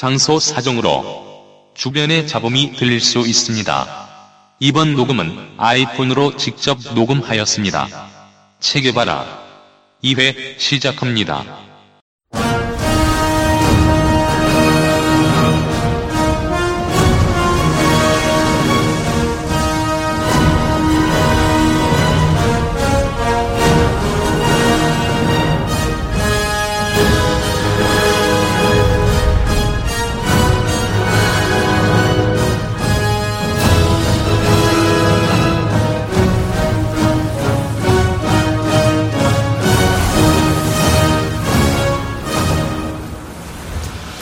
장소 사정으로 주변의 잡음이 들릴 수 있습니다. 이번 녹음은 아이폰으로 직접 녹음하였습니다. 체계바라 2회 시작합니다.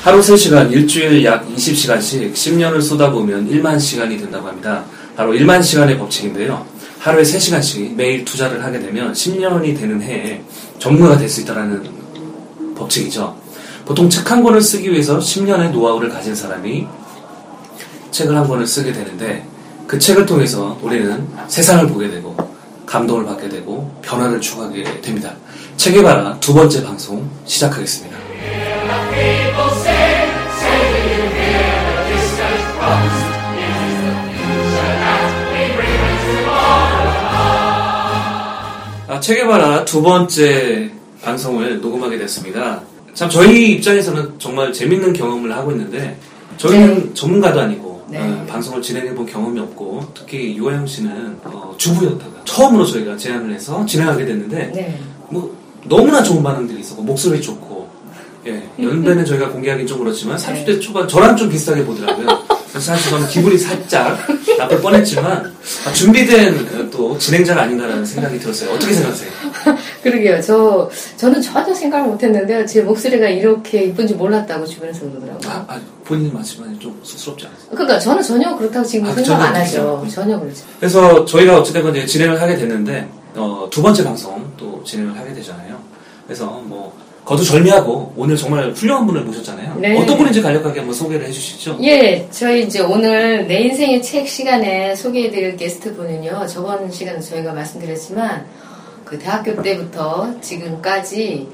하루 3시간, 일주일 약 20시간씩 10년을 쏟아보면 1만 시간이 된다고 합니다. 바로 1만 시간의 법칙인데요. 하루에 3시간씩 매일 투자를 하게 되면 10년이 되는 해에 전문가가 될 수 있다는 법칙이죠. 보통 책 한 권을 쓰기 위해서 10년의 노하우를 가진 사람이 책을 한 권을 쓰게 되는데 그 책을 통해서 우리는 세상을 보게 되고 감동을 받게 되고 변화를 추구하게 됩니다. 책에 봐라 두 번째 방송 시작하겠습니다. 아, 봐라 두 번째 방송을 녹음하게 됐습니다. 참 저희 입장에서는 정말 재밌는 경험을 하고 있는데 저희는 전문가도 아니고 네. 어, 방송을 진행해본 경험이 없고 특히 유아영 씨는 어, 주부였다가 처음으로 저희가 제안을 해서 진행하게 됐는데 네. 뭐 너무나 좋은 반응들이 있었고 목소리 좋고 예, 연배는 저희가 공개하기 좀 그렇지만 30대 초반 저랑 좀 비슷하게 보더라고요. 그래서 사실 저는 기분이 살짝 나쁠 뻔했지만 아, 준비된 어, 또 진행자가 아닌가라는 생각이 들었어요. 어떻게 생각하세요? 그러게요. 저, 저는 전혀 생각을 못 했는데요. 제 목소리가 이렇게 이쁜지 몰랐다고 주변에서 그러더라고요. 아, 아, 본인이 말씀하니 좀 쑥스럽지 않으세요? 그러니까 저는 전혀 그렇다고 지금 아, 생각 안 하죠. 그렇죠. 전혀 그렇죠. 그래서 저희가 어찌됐건 이제 진행을 하게 됐는데 어, 두 번째 방송 또 진행을 하게 되잖아요. 그래서 뭐 거두절미하고 오늘 정말 훌륭한 분을 모셨잖아요. 네. 어떤 분인지 간략하게 한번 소개를 해주시죠. 예, 저희 이제 오늘 내 인생의 책 시간에 소개해드릴 게스트분은요. 저번 시간에 저희가 말씀드렸지만 그 대학교 때부터 지금까지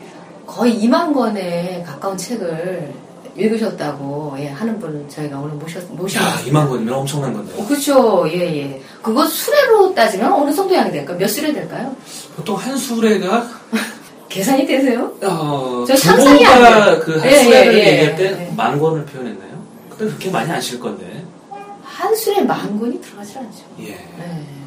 거의 2만 권에 가까운 책을 읽으셨다고 예, 하는 분을 저희가 오늘 모셨, 모셨 야, 2만 권이면 엄청난 건데요. 어, 그렇죠. 예, 예. 그거 수레로 따지면 어느 정도 양이 될까요? 몇 수레 될까요? 보통 한 수레가 계산이 되세요? 어, 저 상상이 안 부부가 돼요. 그한 예, 수레를 예, 예. 얘기할 때 예. 만 권을 표현했나요? 근데 그렇게 많이 안실 건데. 한 수레 만 권이 들어가질 않죠. 예. 예.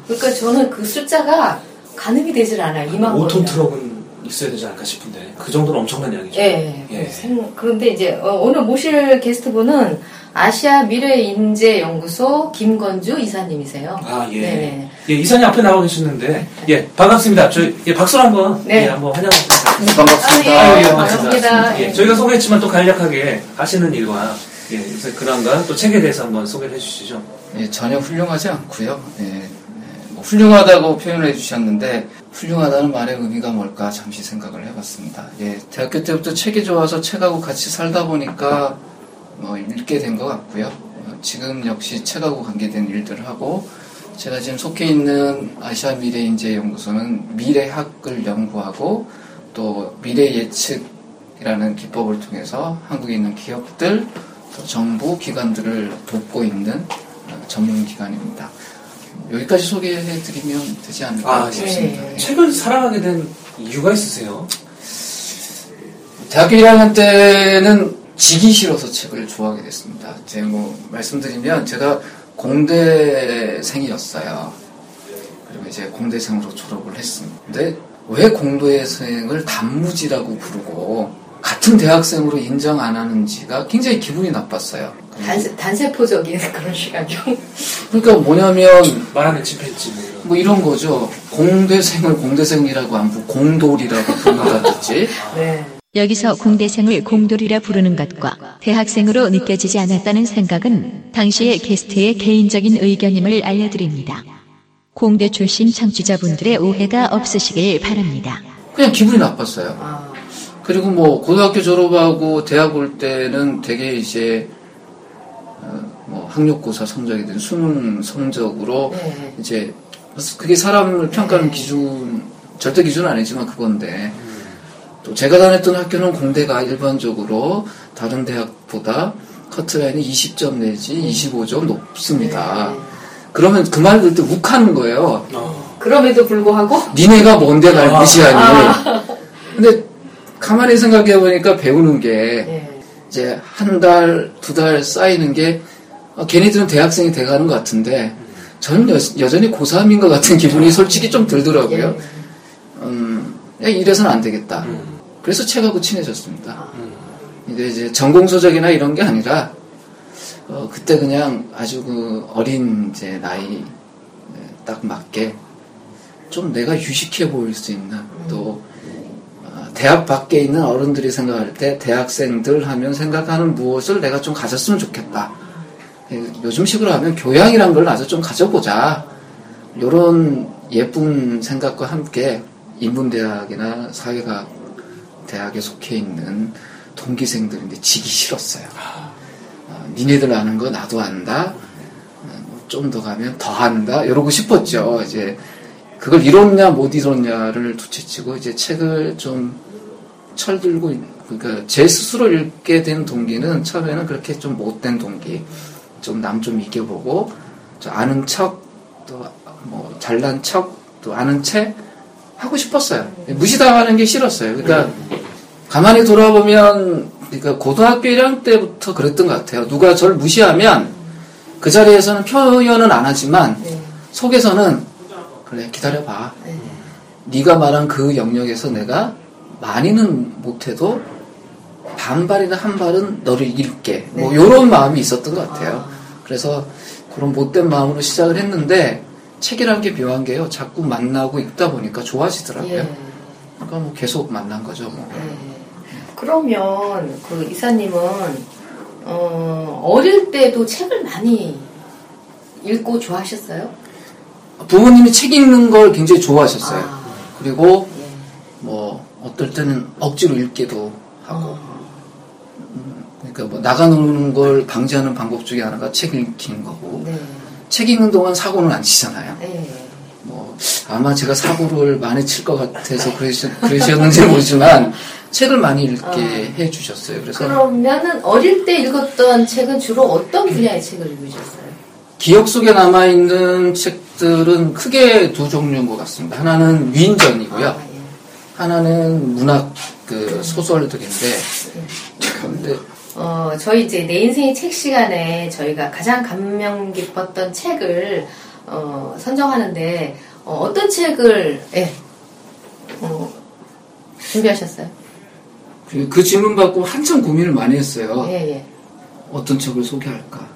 그러니까 저는 그 숫자가 가늠이 되질 않아요. 2만 권. 5톤 트럭은 있어야 되지 않을까 싶은데 그 정도는 엄청난 양이죠. 예. 예. 생- 그런데 이제 어, 오늘 모실 게스트분은 아시아 미래 인재 연구소 김건주 이사님이세요. 아, 예. 네네. 예, 이사님 앞에 나와 계셨는데, 예, 반갑습니다. 저희, 예, 박수로 한번, 네. 예, 한번 환영하겠습니다. 아, 예, 아유, 예, 반갑습니다. 예, 예. 저희가 소개했지만 또 간략하게 하시는 일과, 예, 그래서 그런가 또 책에 대해서 한번 소개를 해주시죠. 예, 전혀 훌륭하지 않고요. 예, 예, 뭐 훌륭하다고 표현을 해주셨는데 훌륭하다는 말의 의미가 뭘까 잠시 생각을 해봤습니다. 예, 대학교 때부터 책이 좋아서 책하고 같이 살다 보니까 뭐 읽게 된 것 같고요. 어, 지금 역시 책하고 관계된 일들을 하고 제가 지금 속해 있는 아시아 미래 인재 연구소는 미래학을 연구하고 또 미래 예측이라는 기법을 통해서 한국에 있는 기업들 또 정부 기관들을 돕고 있는 어, 전문 기관입니다. 여기까지 소개해 드리면 되지 않을까 아, 싶습니다. 예. 책을 사랑하게 된 이유가 있으세요? 대학교 1학년 때는 지기 싫어서 책을 좋아하게 됐습니다. 제 뭐 말씀드리면 제가 공대생이었어요. 그리고 이제 공대생으로 졸업을 했습니다. 근데 왜 공대생을 단무지라고 부르고 같은 대학생으로 인정 안 하는지가 굉장히 기분이 나빴어요. 단세, 단세포적인 그런 시각이요. 그러니까 뭐냐면 말하는 침팬지 뭐 이런. 뭐 이런 거죠. 공대생을 공대생이라고 안 부르고 공돌이라고 부른다든지 네. 여기서 공대생을 공돌이라 부르는 것과 대학생으로 느껴지지 않았다는 생각은 당시의 게스트의 개인적인 의견임을 알려드립니다. 공대 출신 청취자분들의 오해가 없으시길 바랍니다. 그냥 기분이 나빴어요. 아, 그리고 뭐 고등학교 졸업하고 대학 올 때는 되게 이제 어, 뭐 학력고사 성적이든 수능 성적으로 네. 이제 그게 사람을 평가하는 네. 기준 절대 기준은 아니지만 그건데 또 제가 다녔던 학교는 공대가 일반적으로 다른 대학보다 커트라인이 20점 내지 25점 높습니다. 그러면 그말 들을 때 욱하는 거예요. 그럼에도 불구하고 니네가 뭔데 날 무시하니. 근데 가만히 생각해 보니까 배우는 게 예. 이제 한 달, 두 달 쌓이는 게 어, 걔네들은 대학생이 돼가는 것 같은데 저는 여, 전히 고3인 것 같은 기분이 솔직히 좀 들더라고요. 예. 음, 야, 이래서는 안 되겠다. 그래서 책하고 친해졌습니다. 근데 이제 전공서적이나 이런 게 아니라 어, 그때 그냥 아주 그 어린 이제 나이 네, 딱 맞게 좀 내가 유식해 보일 수 있는 또 어, 대학 밖에 있는 어른들이 생각할 때 대학생들 하면 생각하는 무엇을 내가 좀 가졌으면 좋겠다. 예, 요즘식으로 하면 교양이란 걸 나도 좀 가져보자. 요런 예쁜 생각과 함께 인문대학이나 사회과학 대학에 속해 있는 동기생들인데 지기 싫었어요. 어, 니네들 아는 거 나도 안다. 어, 좀더 가면 더 한다. 이러고 싶었죠. 이제 그걸 이뤘냐 못 이뤘냐를 두채치고 이제 책을 좀 철들고 있- 그러니까 제 스스로 읽게 된 동기는 처음에는 그렇게 좀 못된 동기, 좀 남좀 이겨보고 저 아는 척 또 뭐 잘난 척 또 아는 채 하고 싶었어요. 무시당하는 게 싫었어요. 그러니까 가만히 돌아보면 그러니까 고등학교 1학년 때부터 그랬던 것 같아요. 누가 저를 무시하면 그 자리에서는 표현은 안 하지만 네. 속에서는 그래 기다려봐. 네. 네가 말한 그 영역에서 내가 많이는 못해도 반발이나 한 발은 너를 이길게. 뭐 이런 마음이 있었던 것 같아요. 그래서 그런 못된 마음으로 시작을 했는데 책이라는 게 묘한 게요. 자꾸 만나고 읽다 보니까 좋아지더라고요. 예. 그러니까 뭐 계속 만난 거죠. 뭐. 예. 그러면 그 이사님은 어, 어릴 때도 책을 많이 읽고 좋아하셨어요? 부모님이 책 읽는 걸 굉장히 좋아하셨어요. 아. 그리고 예. 뭐 어떨 때는 억지로 읽기도 하고 어. 그러니까 뭐 나가노는 걸 방지하는 방법 중에 하나가 책 읽는 거고 네. 책 읽는 동안 사고는 안 치잖아요. 네. 뭐 아마 제가 사고를 많이 칠 것 같아서 그러셨, 그러셨는지 모르지만 책을 많이 읽게 해주셨어요. 그래서 그러면은 어릴 때 읽었던 책은 주로 어떤 분야의 책을 읽으셨어요? 기억 속에 남아 있는 책들은 크게 두 종류인 것 같습니다. 하나는 위인전이고요. 아, 예. 하나는 문학 그 소설들인데 근데 어, 저희 이제 내 인생의 책 시간에 저희가 가장 감명 깊었던 책을 어, 선정하는데 어, 떤 책을 예, 어, 준비하셨어요? 그, 그 질문 받고 한참 고민을 많이 했어요. 예, 예. 어떤 책을 소개할까?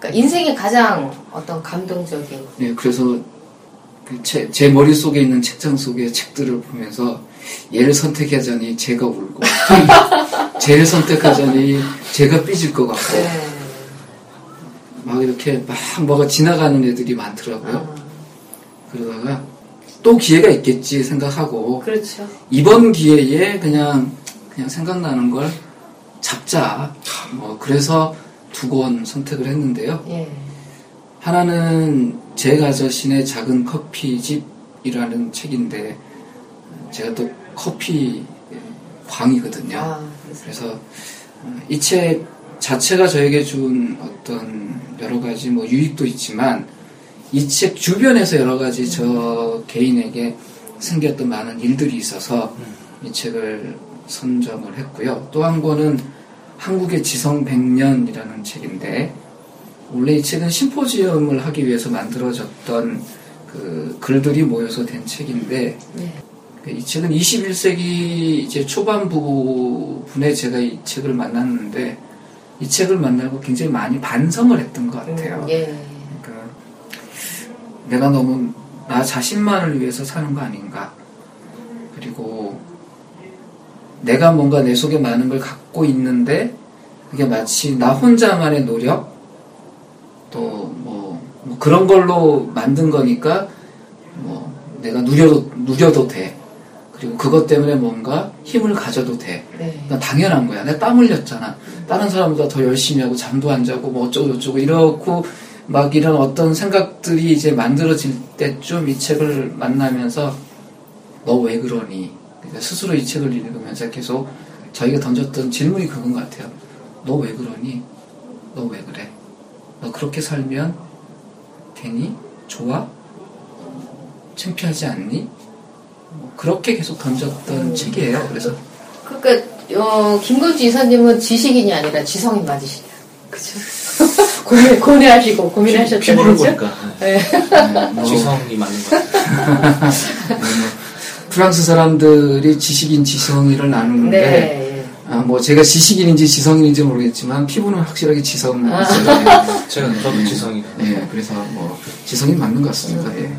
그러니까 인생의 가장 어떤 감동적인 네, 그래서 그 제, 제 머릿속에 있는 책장 속의 책들을 보면서 얘를 선택하자니 제가 울고 쟤를 선택하자니 제가 삐질 것 같고 네. 막 이렇게 막 뭐가 지나가는 애들이 많더라고요. 어, 그러다가 또 기회가 있겠지 생각하고 그렇죠. 이번 기회에 그냥 그냥 생각나는 걸 잡자. 뭐 그래서 두 권 선택을 했는데요. 예. 하나는 제가 자신의 작은 커피집이라는 책인데 제가 또 커피 광이거든요. 아, 그래서 그래서 이 책 자체가 저에게 준 어떤 여러 가지 뭐 유익도 있지만 이 책 주변에서 여러 가지 저 개인에게 생겼던 많은 일들이 있어서 이 책을 선정을 했고요. 또 한 권은 한국의 지성 100년이라는 책인데 원래 이 책은 심포지엄을 하기 위해서 만들어졌던 그 글들이 모여서 된 책인데 네. 이 책은 21세기 이제 초반부분에 제가 이 책을 만났는데 이 책을 만나고 굉장히 많이 반성을 했던 것 같아요. 음, 예. 그러니까 내가 너무 나 자신만을 위해서 사는 거 아닌가. 그리고 내가 뭔가 내 속에 많은 걸 갖고 있는데 그게 마치 나 혼자만의 노력 또뭐 그런 걸로 만든 거니까 뭐 내가 누려도 누려도 돼. 그리고 그것 때문에 뭔가 힘을 가져도 돼. 네. 난 당연한 거야. 내가 땀 흘렸잖아. 다른 사람보다 더 열심히 하고 잠도 안 자고 뭐 어쩌고 저쩌고 이렇고 막 이런 어떤 생각들이 이제 만들어질 때쯤 이 책을 만나면서 너 왜 그러니? 그러니까 스스로 이 책을 읽으면서 계속 저희가 던졌던 질문이 그건 것 같아요. 너 왜 그러니? 너 왜 그래? 너 그렇게 살면 되니? 좋아? 창피하지 않니? 뭐 그렇게 계속 던졌던 책이에요. 그래서 그러니까 어, 김건주 이사님은 지식인이 아니라 지성인 맞으시냐? 그죠? 고민 고뇌하시고 고민하셨잖아요. 피부를? 보니까 네. 네, 뭐 지성이 맞는 것 같아요. 프랑스 사람들이 지식인 지성이를 나누는데 네. 아, 뭐 제가 지식인인지 지성인인지 모르겠지만 피부는 확실하게 지성이에요. 제가 저도 지성이. 예, 그래서 뭐 지성이 맞는 것 같습니다. 예.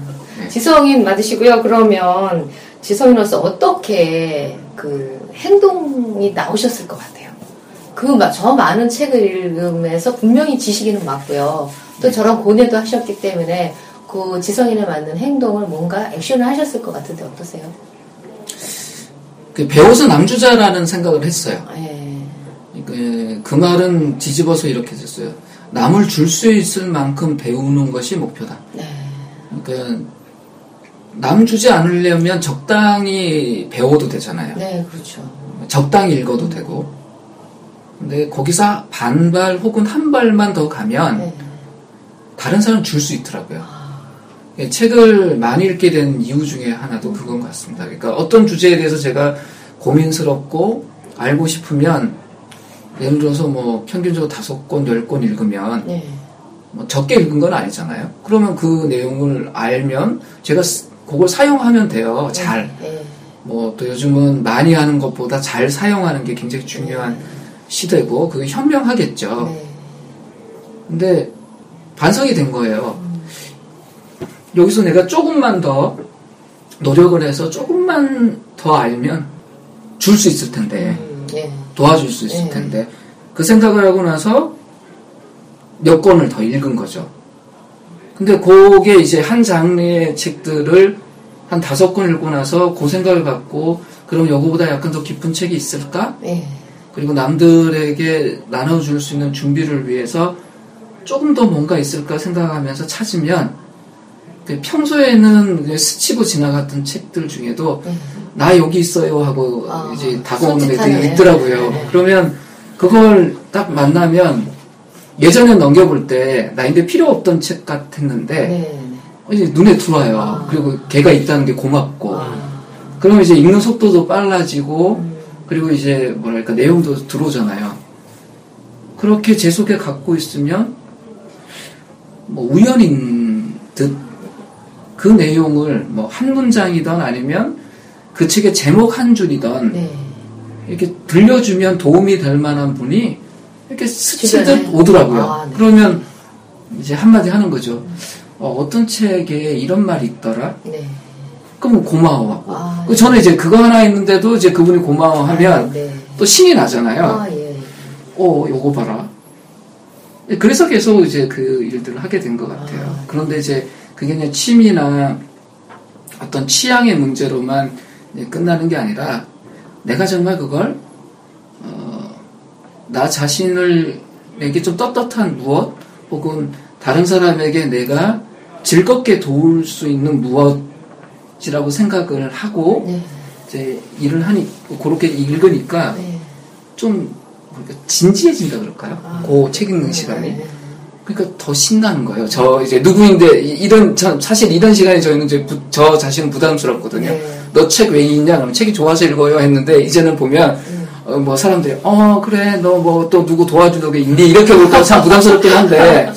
예. 지성인 맞으시고요. 그러면 지성인으로서 어떻게 그 행동이 나오셨을 것 같아요? 그 저 많은 책을 읽으면서 분명히 지식인은 맞고요. 또 저런 고뇌도 하셨기 때문에 그 지성인에 맞는 행동을 뭔가 액션을 하셨을 것 같은데 어떠세요? 그 배워서 남주자라는 생각을 했어요. 예. 그, 그 말은 뒤집어서 이렇게 됐어요. 남을 줄 수 있을 만큼 배우는 것이 목표다. 네. 그러니까 남 주지 않으려면 적당히 배워도 되잖아요. 네, 그렇죠. 적당히 읽어도 되고. 근데 거기서 반발 혹은 한 발만 더 가면 네. 다른 사람 줄 수 있더라고요. 예, 책을 많이 읽게 된 이유 중에 하나도 그건 것 같습니다. 그러니까 어떤 주제에 대해서 제가 고민스럽고 알고 싶으면 예를 들어서 뭐 평균적으로 다섯 권, 열 권 읽으면 네. 뭐 적게 읽은 건 아니잖아요. 그러면 그 내용을 알면 제가 쓰- 그걸 사용하면 돼요. 잘. 네. 뭐또 요즘은 많이 하는 것보다 잘 사용하는 게 굉장히 중요한 시대고 그게 현명하겠죠. 네. 근데 반성이 된 거예요. 여기서 내가 조금만 더 노력을 해서 조금만 더 알면 줄 수 있을 텐데 음, 예. 도와줄 수 있을 네. 텐데 그 생각을 하고 나서 몇 권을 더 읽은 거죠. 근데 그게 이제 한 장르의 책들을 한 다섯 권 읽고 나서 그 생각을 갖고 그럼 요거보다 약간 더 깊은 책이 있을까? 네. 그리고 남들에게 나눠줄 수 있는 준비를 위해서 조금 더 뭔가 있을까 생각하면서 찾으면 그 평소에는 스치고 지나갔던 책들 중에도 네. 나 여기 있어요 하고 아, 이제 다가오는 애들이 애. 있더라고요. 네. 그러면 그걸 딱 만나면 예전에 넘겨볼 때 나인데 필요 없던 책 같았는데 네. 이제 눈에 들어와요. 아. 그리고 걔가 있다는 게 고맙고 아. 그러면 이제 읽는 속도도 빨라지고 음. 그리고 이제 뭐랄까 내용도 들어오잖아요. 그렇게 제 속에 갖고 있으면 뭐 우연인 듯 그 내용을 뭐 한 문장이든 아니면 그 책의 제목 한 줄이든 네. 이렇게 들려주면 도움이 될 만한 분이 이렇게 스치듯? 오더라고요. 아, 네. 그러면 이제 한마디 하는 거죠. 어, 떤 책에 이런 말이 있더라? 네. 그럼 고마워하고. 아, 그 저는 이제 그거 하나 있는데도 이제 그분이 고마워하면 아, 네. 또 신이 나잖아요. 아, 예. 어, 요거 봐라. 그래서 계속 이제 그 일들을 하게 된 것 같아요. 아. 그런데 이제 그게 그냥 취미나 어떤 취향의 문제로만 끝나는 게 아니라 내가 정말 그걸 어, 나 자신을 에게 좀 떳떳한 무엇 혹은 다른 사람에게 내가 즐겁게 도울 수 있는 무엇이라고 생각을 하고 네. 이제 일을 하니 그렇게 읽으니까 네. 좀 뭐랄까, 진지해진다 그럴까요? 아. 그책 읽는 시간이. 네. 그러니까 더 신나는 거예요. 저 이제 누구인데 이- 이런 전 사실 이런 시간에 저희는 이제 부- 저 자신은 부담스럽거든요. 네. 너책 왜 읽냐? 그럼 책이 좋아서 읽어요 했는데 이제는 보면 음. 어, 뭐 사람들이 어 그래 너 뭐 또 누구 도와주는 게 있니 이렇게 볼까 참 부담스럽긴 한데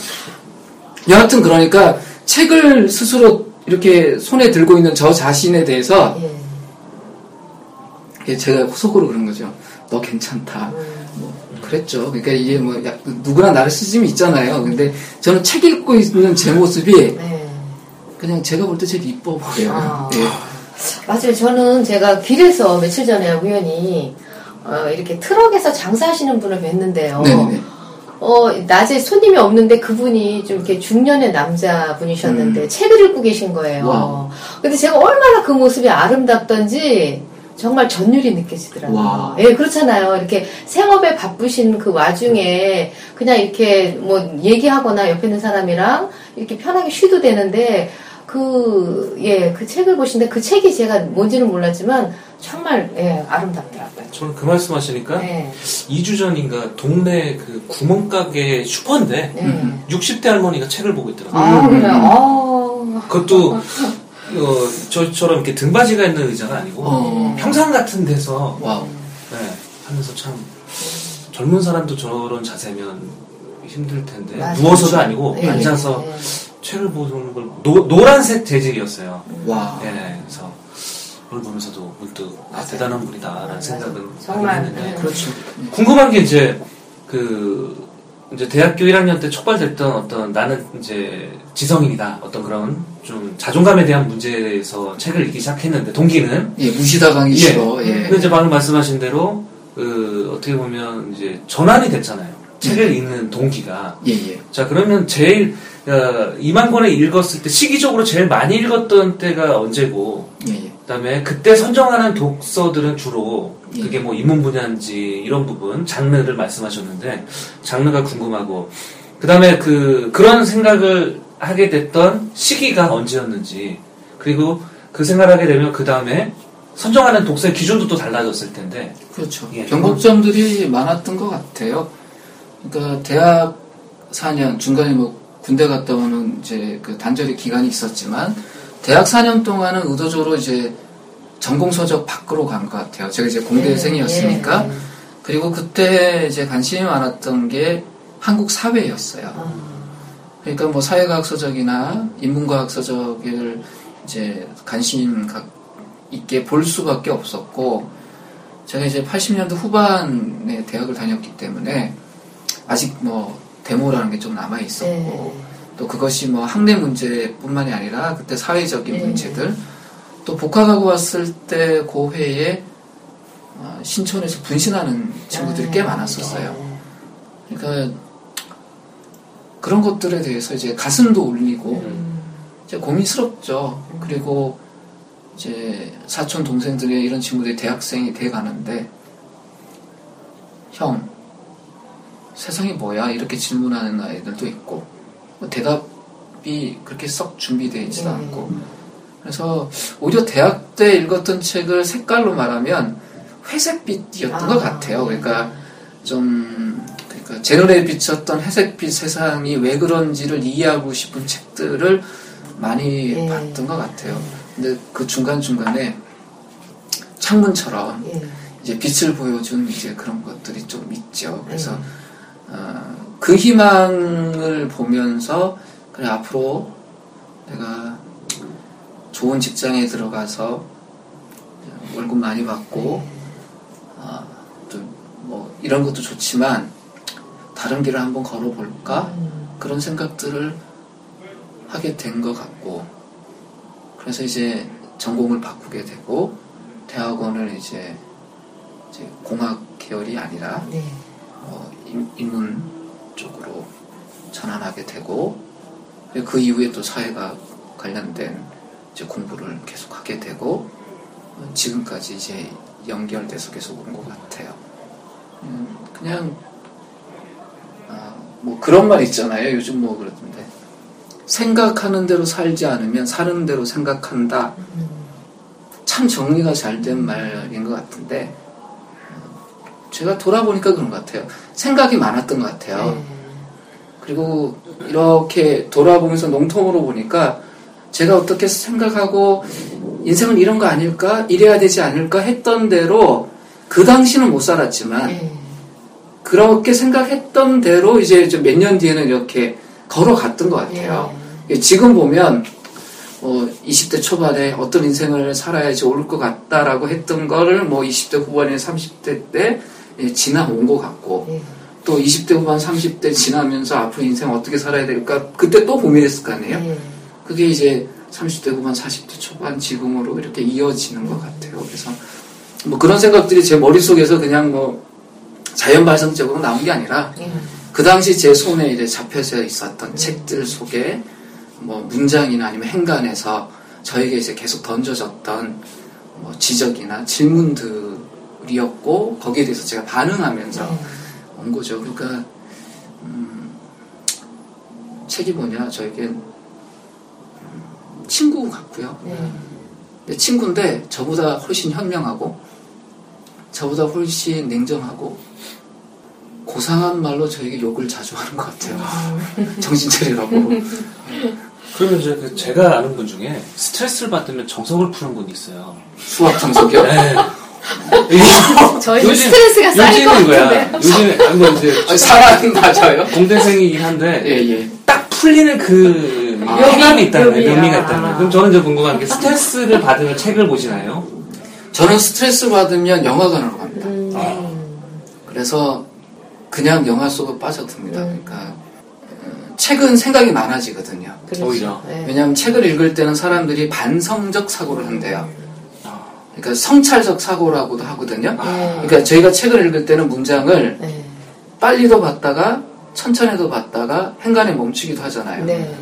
여하튼 그러니까 책을 스스로 이렇게 손에 들고 있는 저 자신에 대해서 예. 제가 속으로 그런 거죠. 너 괜찮다. 음. 뭐 그랬죠. 그러니까 이게 뭐 약- 누구나 나르시즘이 있잖아요. 근데 저는 책 읽고 있는 제 모습이 네. 그냥 제가 볼 때 제일 이뻐 보여요. 아. 예. 맞아요. 저는 제가 길에서 며칠 전에 우연히 어, 이렇게 트럭에서 장사하시는 분을 뵀는데요. 어, 낮에 손님이 없는데 그분이 좀 이렇게 중년의 남자분이셨는데 책을 읽고 계신 거예요. 음. Wow. 근데 제가 얼마나 그 모습이 아름답던지 정말 전율이 느껴지더라고요. 와. 예, 그렇잖아요. 이렇게 생업에 바쁘신 그 와중에 그냥 이렇게 뭐 얘기하거나 옆에 있는 사람이랑 이렇게 편하게 쉬도 되는데 그, 예, 그 책을 보시는데 그 책이 제가 뭔지는 몰랐지만 정말 예, 아름답더라고요. 저는 그 말씀하시니까 네. 2주 전인가 동네 그 구멍가게 슈퍼인데 네. 60대 할머니가 책을 보고 있더라고요. 아, 그래요? 아, 그것도 어, 저처럼 이렇게 등받이가 있는 의자가 아니고 어. 평상 같은 데서 wow. 네, 하면서 참 젊은 사람도 저런 자세면 힘들 텐데 맞아요. 누워서도 아니고 네, 앉아서 네. 책을 보는 걸 노, 노란색 재질이었어요. 와. 네, 그래서 그걸 보면서도 문득 아, 대단한 분이다라는 생각은 정말, 했는데 네. 그렇죠. 궁금한 게 이제 그 이제 대학교 1학년 때 촉발됐던 어떤 나는 이제 지성인이다 어떤 그런 좀 자존감에 대한 문제에서 책을 읽기 시작했는데 동기는 예, 무시당하기 예. 싫어. 예. 근데 이제 방금 말씀하신 대로 그 어떻게 보면 이제 전환이 됐잖아요. 책을 읽는 동기가 예, 예. 자 그러면 제일 어, 2만 권을 읽었을 때 시기적으로 제일 많이 읽었던 때가 언제고 예, 예. 그다음에 그때 선정하는 독서들은 주로 예. 그게 뭐 인문 분야인지 이런 부분 장르를 말씀하셨는데 장르가 궁금하고 그다음에 그 그런 생각을 하게 됐던 시기가 언제였는지 그리고 그 생각을 하게 되면 그 다음에 선정하는 독서의 기준도 또 달라졌을 텐데 그렇죠. 예. 변곡점들이 많았던 것 같아요. 그러니까 대학 4년 중간에 뭐 군대 갔다 오는 이제 그 단절의 기간이 있었지만 대학 4년 동안은 의도적으로 이제 전공 서적 밖으로 간 것 같아요. 제가 이제 공대생이었으니까 예, 예. 그리고 그때 이제 관심이 많았던 게 한국 사회였어요. 아, 그러니까 뭐 사회과학 서적이나 인문과학 서적을 이제 관심 가- 있게 볼 수밖에 없었고 제가 이제 80년대 후반에 대학을 다녔기 때문에 아직 뭐 데모라는 게 좀 남아 있었고 네. 또 그것이 뭐 학내 문제뿐만이 아니라 그때 사회적인 네. 문제들 또 복학하고 왔을 때 고회에 어, 신촌에서 분신하는 친구들이 꽤 아, 많았었어요. 네. 그러니까 그런 것들에 대해서 이제 가슴도 울리고 음, 이제 고민스럽죠. 그리고 이제 사촌 동생들이 이런 친구들이 대학생이 돼 가는데 형 세상이 뭐야 이렇게 질문하는 아이들도 있고 뭐 대답이 그렇게 썩 준비되어 있지도 네. 않고 그래서 오히려 대학 때 읽었던 책을 색깔로 말하면 회색빛이었던 아, 것 같아요. 그러니까 좀 그러니까 제너레에 비쳤던 회색빛 세상이 왜 그런지를 이해하고 싶은 책들을 많이 예. 봤던 것 같아요. 근데 그 중간 중간에 창문처럼 예. 이제 빛을 보여준 이제 그런 것들이 좀 있죠. 그래서 네. 어, 그 희망을 보면서 그래 앞으로 내가 좋은 직장에 들어가서 월급 많이 받고 아, 좀뭐 이런 것도 좋지만 다른 길을 한번 걸어볼까 음, 그런 생각들을 하게 된 것 같고 그래서 이제 전공을 바꾸게 되고 대학원을 이제, 이제 공학 계열이 아니라 네. 어, 인- 인문 전환하게 되고 그 이후에 또 사회가 관련된 이제 공부를 계속 하게 되고 어, 지금까지 이제 연결돼서 계속 온 것 같아요. 음, 그냥 아, 뭐 그런 말 있잖아요. 요즘 뭐 그러던데 생각하는 대로 살지 않으면 사는 대로 생각한다. 음, 참 정리가 잘 된 말인 것 같은데 어, 제가 돌아보니까 그런 것 같아요. 생각이 많았던 것 같아요. 네. 그리고 이렇게 돌아보면서 농통으로 보니까 제가 어떻게 생각하고 인생은 이런 거 아닐까? 이래야 되지 않을까? 했던 대로 그 당시는 못 살았지만 네. 그렇게 생각했던 대로 이제 몇 년 뒤에는 이렇게 걸어갔던 것 같아요. 예. 지금 보면 뭐 20대 초반에 어떤 인생을 살아야지 올것 같다라고 했던 거를 뭐 20대 후반에 30대 때 예, 지나온 것 같고 예. 또 20대 후반 30대 지나면서 앞으로 인생 어떻게 살아야 될까 그때 또 고민했을 거 아니에요. 예. 그게 이제 30대 후반 40대 초반 지금으로 이렇게 이어지는 것 같아요. 그래서 뭐 그런 생각들이 제 머릿속에서 그냥 뭐 자연 발생적으로 나온 게 아니라 예. 그 당시 제 손에 이제 잡혀져 있었던 책들 속에 뭐 문장이나 아니면 행간에서 저에게 이제 계속 던져졌던 뭐 지적이나 질문들이었고 거기에 대해서 제가 반응하면서 예. 온 거죠. 그러니까 음, 책이 뭐냐 저에겐 음, 친구 같고요. 예. 근데 친구인데 저보다 훨씬 현명하고 저보다 훨씬 냉정하고 고상한 말로 저에게 욕을 자주 하는 것 같아요. 정신 차리라고. 그러면 이제 그 제가 아는 분 중에 스트레스를 받으면 정석을 푸는 분이 있어요. 수학 정석이요? 네. 저희 요즘- 스트레스가 쌓일 것 요즘은 거야. 같은데. 요즘에 아니 뭐 이제 사람 맞아요? 공대생이긴 한데 예, 예. 딱 풀리는 그 아. 묘미이 있다는 거예요. 묘미야. 묘미가 있다는 거예요. 그럼 저는 이제 궁금한 게 스트레스를 받으면 책을 보시나요? 저는 스트레스 받으면 영화관으로 갑니다. 음. 그래서 그냥 영화 속으로 빠져듭니다. 그러니까 어, 책은 생각이 많아지거든요. 그렇죠. 오히려. 네. 왜냐하면 책을 읽을 때는 사람들이 반성적 사고를 한대요. 그러니까 성찰적 사고라고도 하거든요. 네. 그러니까 저희가 책을 읽을 때는 문장을 네. 빨리도 봤다가 천천히도 봤다가 행간에 멈추기도 하잖아요. 네.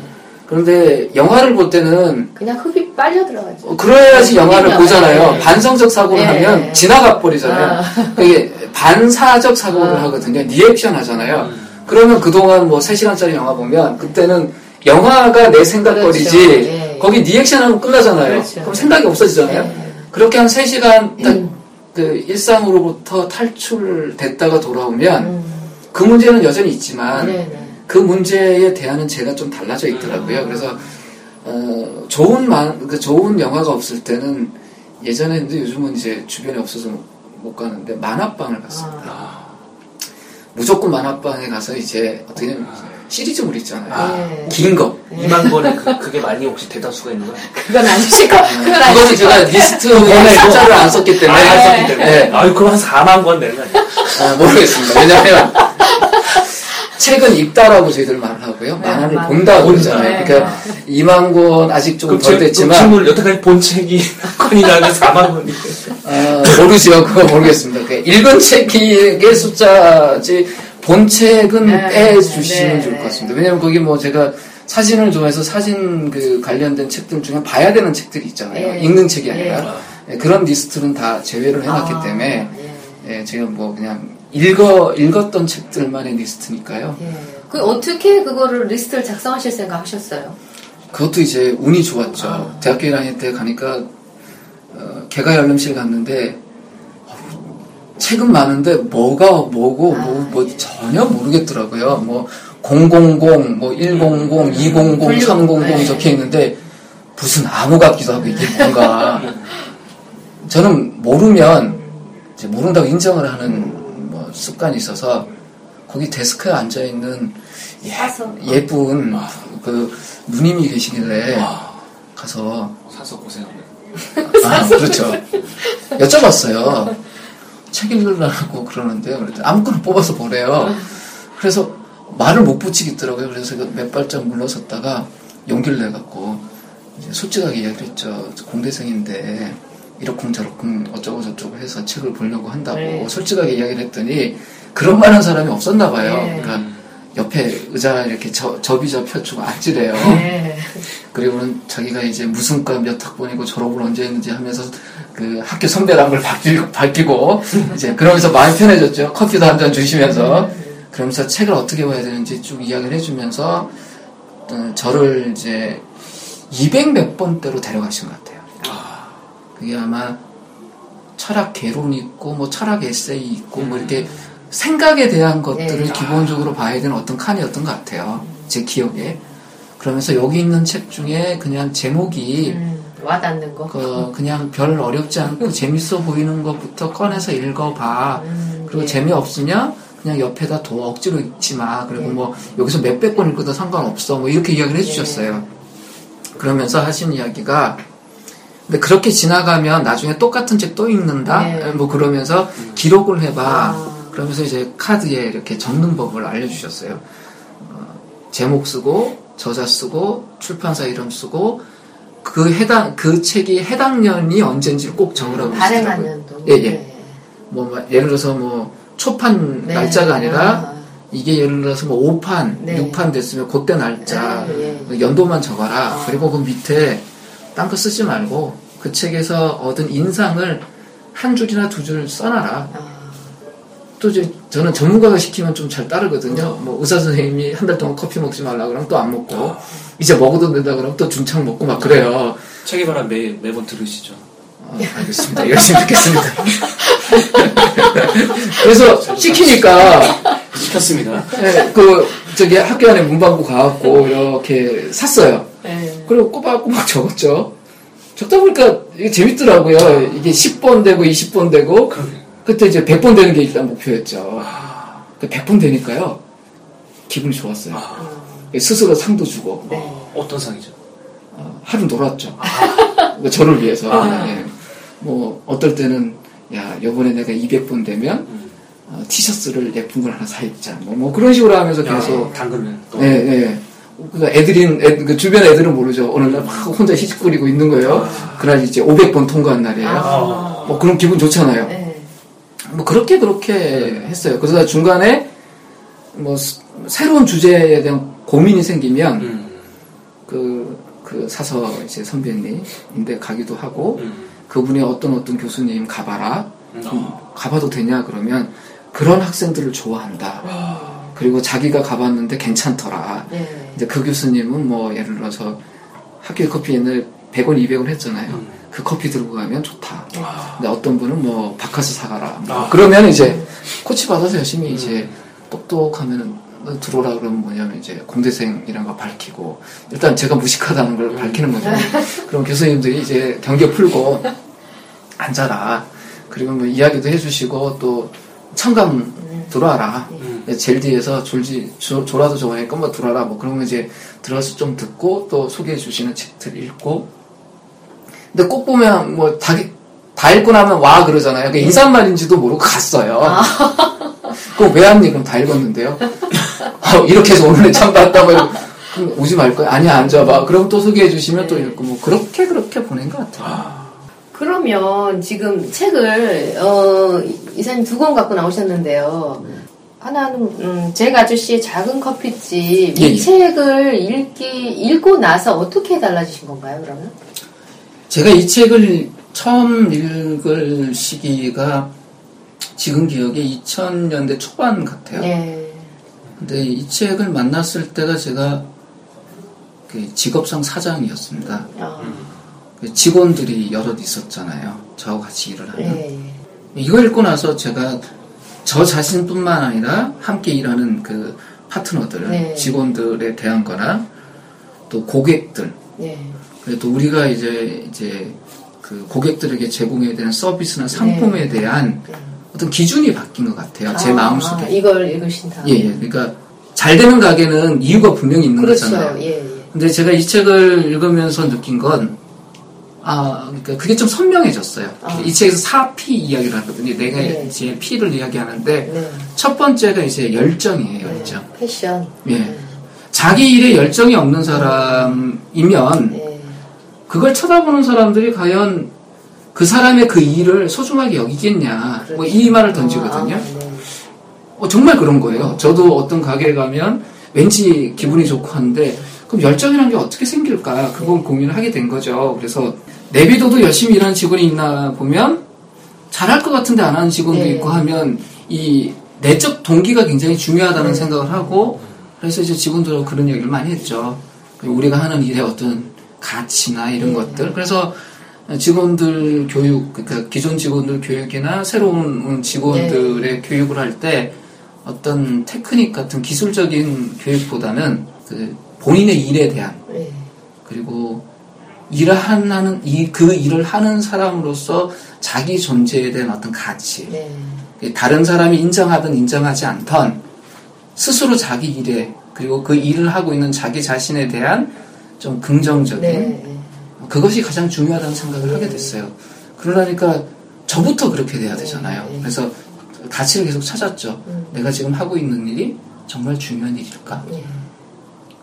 그런데 영화를 볼 때는 그냥 흡입 빨려 들어가죠. 어, 그래야지 영화를 네. 보잖아요. 네. 반성적 사고를 네. 하면 지나가 버리잖아요. 아. 그게 반사적 사고를 아. 하거든요. 리액션 하잖아요. 음. 그러면 그동안 뭐 3시간짜리 영화 보면 그때는 영화가 내 생각거리지 그렇죠. 네. 거기 리액션 하면 끝나잖아요. 그렇죠. 그럼 생각이 없어지잖아요. 네. 그렇게 한 3시간 딱 음. 그 일상으로부터 탈출됐다가 돌아오면 음. 그 문제는 여전히 있지만 네, 네. 그 문제에 대하는 제가 좀 달라져 있더라고요. 그래서 어, 좋은 만, 그 좋은 영화가 없을 때는 예전에는 요즘은 이제 주변에 없어서 못, 못 가는데 만화방을 갔습니다. 아. 무조건 만화방에 가서 이제 어떻게 보면 시리즈물 있잖아요. 네. 긴 거. 2만 권에 그, 그게 많이 혹시 대다수가 있는 거야? 그건 아니실 거. 그건 그거는 아니실 것 제가 같아요. 리스트에 보내고. 숫자를 안 썼기 때문에 아, 했었기 때문에. 네. 아유, 그럼 한 4만 권 되는 거 아니야? 아, 모르겠습니다. 왜냐하면 책은 읽다라고 저희들 말을 하고요. 네, 만화를 만화. 본다고 그러잖아요. 네. 그러니까 2만 권 아직 조금 덜 제- 됐지만 그 친구를 여태까지 본 책이 권이라면 4만 권이. 아, 모르죠. 그거 모르겠습니다. 그 읽은 책의 숫자지 본 책은 네, 빼주시면 네, 좋을 것 네. 같습니다. 왜냐면 거기 뭐 제가 사진을 좋아해서 사진 그 관련된 책들 중에 봐야 되는 책들이 있잖아요. 예. 읽는 책이 아니라 예. 예, 그런 리스트는 다 제외를 해놨기 아, 때문에 예. 예, 제가 뭐 그냥 읽어 읽었던 책들만의 리스트니까요. 예. 그 어떻게 그거를 리스트를 작성하실 생각 하셨어요? 그것도 이제 운이 좋았죠. 아. 대학교 1학년 때 가니까 어, 개가연름실 갔는데 어, 책은 많은데 뭐가 뭐고 아, 뭐, 뭐 예. 전혀 모르겠더라고요. 뭐 000, 뭐 100, 200, 분류. 300 네. 적혀 있는데 무슨 암호 같기도 하고 이게 뭔가 저는 모르면 이제 모른다고 인정을 하는 뭐 습관이 있어서 거기 데스크에 앉아 있는 사서. 예쁜 그 누님이 계시길래 가서 사서 고생하네. 아 그렇죠 여쭤봤어요 책 읽으려고 그러는데 그랬더니 아무거나 뽑아서 보래요. 그래서 말을 못 붙이겠더라고요. 그래서 몇 발짝 물러섰다가 용기를 내갖고 이제 솔직하게 이야기를 했죠. 저 공대생인데 이러쿵저러쿵 어쩌고 저쩌고 해서 책을 보려고 한다고 네. 솔직하게 이야기를 했더니 그런 말한 사람이 없었나 봐요. 네. 그러니까 옆에 의자 이렇게 저, 접이자 펴주고 앉으래요 네. 그리고는 자기가 이제 무슨 과 몇 학번이고 졸업을 언제 했는지 하면서 그 학교 선배란 걸 밝히고, 밝히고 이제 그러면서 마음이 편해졌죠. 커피도 한 잔 주시면서 그러면서 책을 어떻게 봐야 되는지 쭉 이야기를 해주면서 어, 저를 이제 200 몇 번대로 데려가신 것 같아요. 그게 아마 철학 개론이 있고 뭐 철학 에세이 있고 뭐 이렇게 생각에 대한 것들을 네. 기본적으로 봐야 되는 어떤 칸이었던 것 같아요. 제 기억에. 그러면서 여기 있는 책 중에 그냥 제목이 음, 와닿는 거. 그 그냥 별 어렵지 않고 재밌어 보이는 것부터 꺼내서 읽어봐. 음, 그리고 예. 재미없으면 그냥 옆에다 둬 억지로 읽지 마. 그리고 네. 뭐 여기서 몇백 권 읽어도 상관없어. 뭐 이렇게 이야기를 해주셨어요. 그러면서 하신 이야기가 근데 그렇게 지나가면 나중에 똑같은 책 또 읽는다. 네. 뭐 그러면서 기록을 해봐. 아. 그러면서 이제 카드에 이렇게 적는 법을 알려주셨어요. 어, 제목 쓰고 저자 쓰고 출판사 이름 쓰고 그 해당 그 책이 해당 년이 언젠지를 꼭 적으라고 발행한. 연도. 예, 예. 네. 뭐막 예를 들어서 뭐 초판 네. 날짜가 아니라 아, 이게 예를 들어서 뭐 5판, 네. 6판 됐으면 그때 날짜 네, 예. 연도만 적어라. 아. 그리고 그 밑에 딴 거 쓰지 말고 그 책에서 얻은 인상을 한 줄이나 두 줄 써놔라. 아, 또 이제 저는 전문가가 시키면 좀 잘 따르거든요. 뭐 의사 선생님이 한 달 동안 커피 먹지 말라 그러면 또 안 먹고 이제 먹어도 된다 그러면 또 준창 먹고 막 그래요. 체계바라 매, 매번 들으시죠. 아, 알겠습니다. 열심히 듣겠습니다. 그래서 시키니까 시켰습니다. 네, 그 저기 학교 안에 문방구 가갖고 이렇게 샀어요. 네. 그리고 꼬박꼬박 적었죠. 적다 보니까 이게 재밌더라고요. 이게 10번 되고 20번 되고 그러게. 그때 이제 100번 되는 게 일단 목표였죠. 그 100번 되니까요. 기분이 좋았어요. 아, 스스로 상도 주고 네. 어떤 상이죠? 어, 하루 놀았죠. 그러니까 저를 위해서. 아. 예. 뭐 어떨 때는 야 이번에 내가 200번 되면 음. 어, 티셔츠를 예쁜 걸 하나 사 입자. 뭐, 뭐 그런 식으로 하면서 계속 야, 당근을 또. 예, 예. 그 애들인, 애, 그 주변 애들은 모르죠. 어느 날 막 혼자 희죽거리고 있는 거예요. 그날 이제 500번 통과한 날이에요. 아. 뭐 그런 기분 좋잖아요. 네. 뭐 그렇게 그렇게 했어요. 그래서 중간에 뭐 스- 새로운 주제에 대한 고민이 생기면 음. 그, 그 사서 이제 선배님인데 가기도 하고 음. 그분이 어떤 어떤 교수님 가봐라. 음. 음, 가봐도 되냐 그러면 그런 학생들을 좋아한다. 그리고 자기가 가봤는데 괜찮더라. 네. 이제 그 교수님은 뭐 예를 들어서 학교 커피 옛날에 100원, 200원 했잖아요. 음. 그 커피 들고 가면 좋다. 아. 근데 어떤 분은 뭐 바카스 사가라. 뭐 아. 그러면 이제 코치 받아서 열심히 이제 똑똑하면은 너 들어오라 그러면 뭐냐면 이제 공대생이란 거 밝히고 일단 제가 무식하다는 걸 밝히는 거죠. 그럼 교수님들이 이제 경계 풀고 앉아라. 그리고 뭐 이야기도 해주시고 또 청강 들어와라. 음. 제일 뒤에서 졸지 조, 졸아도 좋아하니까 뭐 들어와라. 뭐 그런 거 이제 들어서 좀 듣고 또 소개해 주시는 책들 읽고. 근데 꼭 보면 뭐 다, 다 읽고 나면 와 그러잖아요. 그 인사말인지도 모르고 갔어요. 그럼 왜 왔니? 그럼 다 읽었는데요. 아, 이렇게 해서 오늘에 참가했다고 해도 그럼 오지 말 거야? 아니야 앉아봐. 그럼 또 소개해 주시면 또 읽고 뭐 그렇게 그렇게 보낸 것 같아요. 그러면 지금 책을 어, 이사님 두 권 갖고 나오셨는데요. 하나는 음, 잭 아저씨의 작은 커피집 이 예, 예. 책을 읽기 읽고 나서 어떻게 달라지신 건가요? 그러면? 제가 이 책을 처음 읽을 시기가 지금 기억에 2000년대 초반 같아요. 네. 근데 이 책을 만났을 때가 제가 그 직업상 사장이었습니다. 아, 그 직원들이 여럿 있었잖아요. 저하고 같이 일을 하는. 네. 이거 읽고 나서 제가 저 자신뿐만 아니라 함께 일하는 그 파트너들, 네. 직원들에 대한 거나 또 고객들, 네. 또 우리가 이제 이제 그 고객들에게 제공해야 되는 서비스나 상품에 대한 네. 어떤 기준이 바뀐 것 같아요. 제 아, 마음속에. 아, 이걸 읽으신 다음. 예, 예. 그러니까 잘 되는 가게는 이유가 분명히 있는 그렇죠. 거잖아요. 예, 예. 근데 제가 이 책을 읽으면서 느낀 건, 아, 그러니까 그게 좀 선명해졌어요. 아. 이 책에서 4P 이야기를 하거든요. 내가 네. 이제 P를 이야기하는데, 네. 첫 번째가 이제 열정이에요, 열정. 네. 패션. 예. 자기 일에 열정이 없는 사람이면, 네. 그걸 쳐다보는 사람들이 과연 그 사람의 그 일을 소중하게 여기겠냐. 뭐 이 말을 던지거든요. 아, 네. 어, 정말 그런 거예요. 저도 어떤 가게에 가면 왠지 기분이 좋고 한데 그럼 열정이라는 게 어떻게 생길까? 그걸 고민을 하게 된 거죠. 그래서 내비둬도 열심히 일하는 직원이 있나 보면 잘할 것 같은데 안 하는 직원도 네. 있고 하면 이 내적 동기가 굉장히 중요하다는 네. 생각을 하고 그래서 이제 직원들하고 그런 얘기를 많이 했죠. 우리가 하는 일의 어떤 가치나 이런 네. 것들. 그래서 직원들 교육, 그러니까 기존 직원들 교육이나 새로운 네. 직원들의 교육을 할 때 어떤 테크닉 같은 기술적인 교육보다는 그 본인의 일에 대한 네. 그리고 일을 하는 이그 일을 하는 사람으로서 자기 존재에 대한 어떤 가치 네. 다른 사람이 인정하든 인정하지 않던 스스로 자기 일에 그리고 그 일을 하고 있는 자기 자신에 대한 좀 긍정적인 네. 그것이 가장 중요하다는 생각을 하게 됐어요. 그러니까 저부터 그렇게 돼야 되잖아요. 네. 그래서 가치를 계속 찾았죠. 음. 내가 지금 하고 있는 일이 정말 중요한 일일까? 네.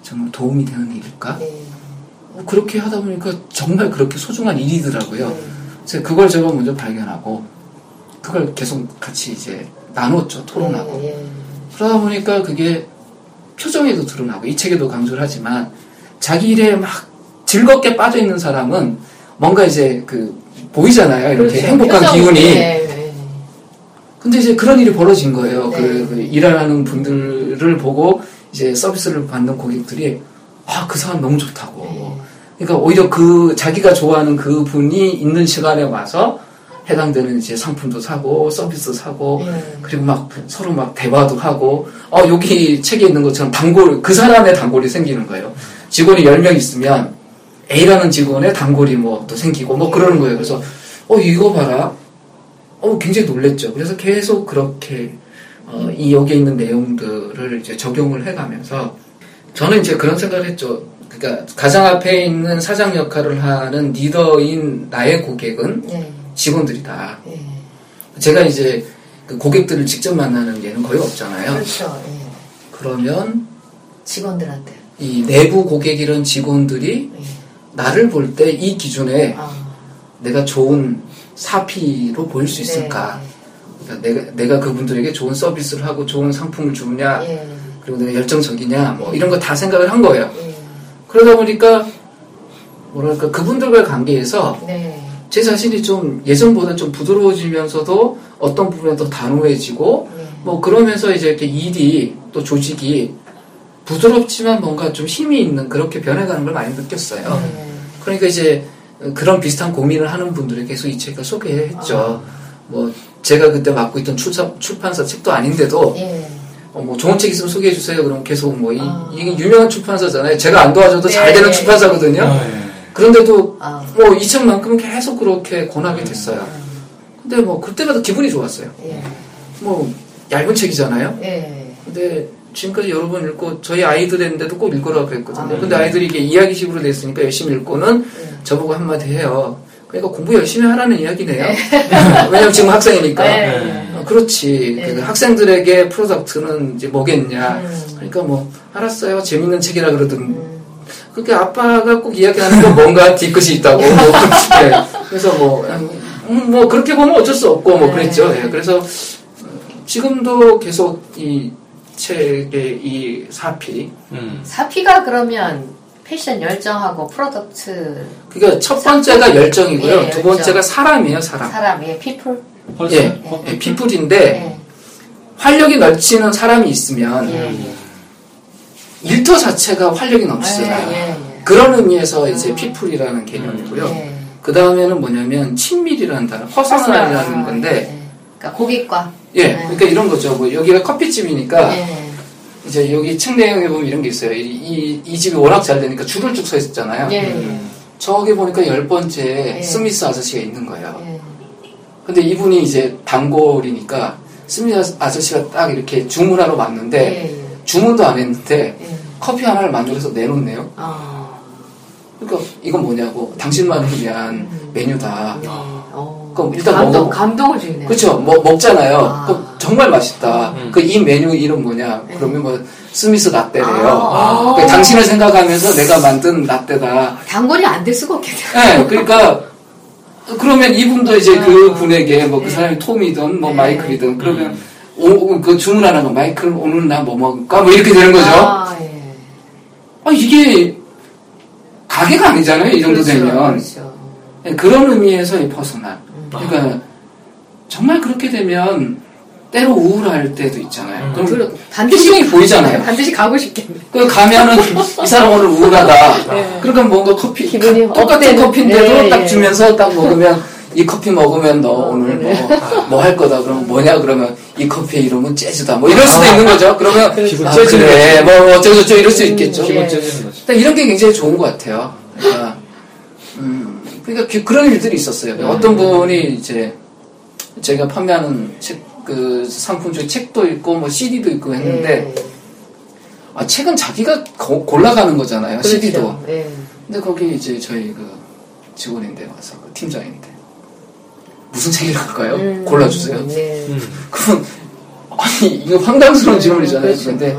정말 도움이 되는 일일까? 네. 어, 그렇게 하다 보니까 정말 그렇게 소중한 일이더라고요. 네. 그래서 그걸 제가 먼저 발견하고 그걸 계속 같이 이제 나눴죠. 토론하고. 그러다 보니까 그게 표정에도 드러나고 이 책에도 강조를 하지만 자기 일에 막 즐겁게 빠져 있는 사람은 뭔가 이제 그 보이잖아요. 이렇게 그렇죠. 행복한 기운이. 네, 네. 근데 이제 그런 일이 벌어진 거예요. 네. 그, 그 일하는 분들을 보고 이제 서비스를 받는 고객들이 아, 그 사람 너무 좋다고. 네. 그러니까 오히려 그 자기가 좋아하는 그 분이 있는 시간에 와서 해당되는 이제 상품도 사고 서비스 사고 예. 그리고 막 서로 막 대화도 하고 어 여기 책에 있는 것처럼 단골 그 사람의 단골이 생기는 거예요. 직원이 10명 있으면 A라는 직원의 단골이 뭐 또 생기고 뭐 그러는 거예요. 그래서 어 이거 봐라. 어 굉장히 놀랬죠. 그래서 계속 그렇게 어, 이 여기에 있는 내용들을 이제 적용을 해가면서 저는 이제 그런 생각을 했죠. 그러니까 가장 앞에 있는 사장 역할을 하는 리더인 나의 고객은 예. 직원들이다. 예. 제가 이제 그 고객들을 직접 만나는 예는 거의 없잖아요. 그렇죠. 예. 그러면 직원들한테. 이 내부 고객이란 직원들이 예. 나를 볼 때 이 기준에 아. 내가 좋은 사피로 보일 수 있을까? 그러니까 내가, 내가 그분들에게 좋은 서비스를 하고 좋은 상품을 주느냐, 네. 예. 그리고 내가 열정적이냐, 뭐 이런 거 다 생각을 한 거예요. 예. 그러다 보니까 뭐랄까 그분들과의 관계에서 네. 제 자신이 좀 예전보다 좀 부드러워지면서도 어떤 부분에 더 단호해지고 예. 뭐 그러면서 이제 이렇게 일이 또 조직이 부드럽지만 뭔가 좀 힘이 있는 그렇게 변해가는 걸 많이 느꼈어요. 예. 그러니까 이제 그런 비슷한 고민을 하는 분들에게 계속 이 책을 소개했죠. 뭐 제가 그때 맡고 있던 출사, 출판사 책도 아닌데도 예. 어, 뭐 좋은 책 있으면 소개해 주세요. 그럼 계속 뭐 이, 아. 이게 유명한 출판사잖아요. 제가 안 도와줘도 네. 잘 되는 출판사거든요. 아, 예. 그런데도 아. 뭐이 책만큼은 계속 그렇게 권하게 됐어요. 근데 뭐 그때마다 기분이 좋았어요. 예. 뭐 얇은 책이잖아요. 예. 근데 지금까지 여러 번 읽고 저희 아이들인데도 꼭 읽으라고 그랬거든요. 아. 근데 아이들이 이게 이야기식으로 됐으니까 열심히 읽고는 예. 저보고 한마디 해요. 그러니까 공부 열심히 하라는 이야기네요. 왜냐면 지금 학생이니까. 네. 어, 그렇지. 네. 그 학생들에게 프로덕트는 이제 뭐겠냐. 음. 그러니까 뭐 알았어요. 재밌는 책이라 그러든. 음. 그렇게 아빠가 꼭 이야기하는 건 뭔가 뒤끝이 있다고. 뭐, 네. 그래서 뭐, 음, 뭐 그렇게 보면 어쩔 수 없고 뭐 네. 그랬죠. 예. 그래서 어, 지금도 계속 이 책의 이 사피. 음. 사피가 그러면 passion 열정하고 product 그러니까 첫 번째가 열정이고요. 예, 두 번째가 열정. 사람이에요, 사람. 사람의 people. Person? 예, 어? 예, people인데 예. 활력이 넘치는 사람이 있으면 예. 일터 자체가 활력이 넘치잖아요. 예, 예, 예. 그런 의미에서 이제 people이라는 개념이고요. 예. 그 다음에는 뭐냐면 친밀이라는 단어, 아, 건데, 예. 그러니까 고객과 예, 네. 그러니까 이런 거죠. 뭐 여기가 커피집이니까 예. 이제 여기 책 내용에 보면 이런 게 있어요. 이, 이, 이 집이 워낙 잘 되니까 줄을 쭉 서 있었잖아요. 예. 저기 보니까 열 번째 예. 스미스 아저씨가 있는 거예요. 예. 근데 이분이 이제 단골이니까 스미스 아저씨가 딱 이렇게 주문하러 왔는데. 주문도 안 했는데 예. 커피 하나를 만들어서 내놓네요. 아. 그러니까 이건 뭐냐고 당신만을 위한 음. 메뉴다. 네. 어. 그럼 일단 감동, 먹어보- 감동을 주네요. 그렇죠. 뭐 먹잖아요. 아. 그럼 정말 맛있다. 음. 그이 메뉴 이름 뭐냐? 네. 그러면 뭐 스미스 라떼래요. 아. 그 당신을 생각하면서 내가 만든 라떼다. 단골이 안 될 수가 없겠네요. 네, 그러니까 그러면 이분도 이제 아. 그 분에게 뭐그 네. 사람이 톰이든 뭐 네. 마이클이든 그러면 오, 그 주문하는 거 마이클 오늘 나 뭐 먹을까 뭐 이렇게 되는 거죠. 아, 예. 아, 이게 가게가 아니잖아요. 이 정도 그렇죠, 되면 그렇죠. 네, 그런 의미에서 이 personal. 음. 그러니까 정말 그렇게 되면 때로 우울할 때도 있잖아요. 음. 그럼 반드시 표정이 보이잖아요. 반드시 가고 싶겠네. 그 가면은 이 사람 오늘 우울하다. 네. 그러니까 뭔가 커피 기분이 똑같은 up되는- 커피인데도 네, 딱 네. 주면서 딱 먹으면 이 커피 먹으면 너 어, 오늘 네. 뭐뭐 할 거다. 그러면 뭐냐 그러면 이 커피의 이름은 재즈다. 뭐 이럴 수도 있는 거죠. 그러면 아, 재즈는 그래. 뭐 어쩌고저쩌고 이럴 수 음, 있겠죠. 네. 째지는 거지. 일단 이런 게 굉장히 좋은 것 같아요. 그러니까, 음, 그러니까 그- 그런 일들이 있었어요. 음. 어떤 분이 이제 제가 판매하는 책, 그 상품 중에 책도 있고 뭐 CD도 있고 했는데 예. 아, 책은 자기가 고- 골라가는 거잖아요. CD도. 그렇죠. 예. 근데 거기 이제 저희 그 직원인데 와서 그 팀장인데 무슨 책이랄까요? 음, 골라주세요. 네. 음. 그럼 아니 이거 황당스러운 질문이잖아요. 그렇죠. 그런데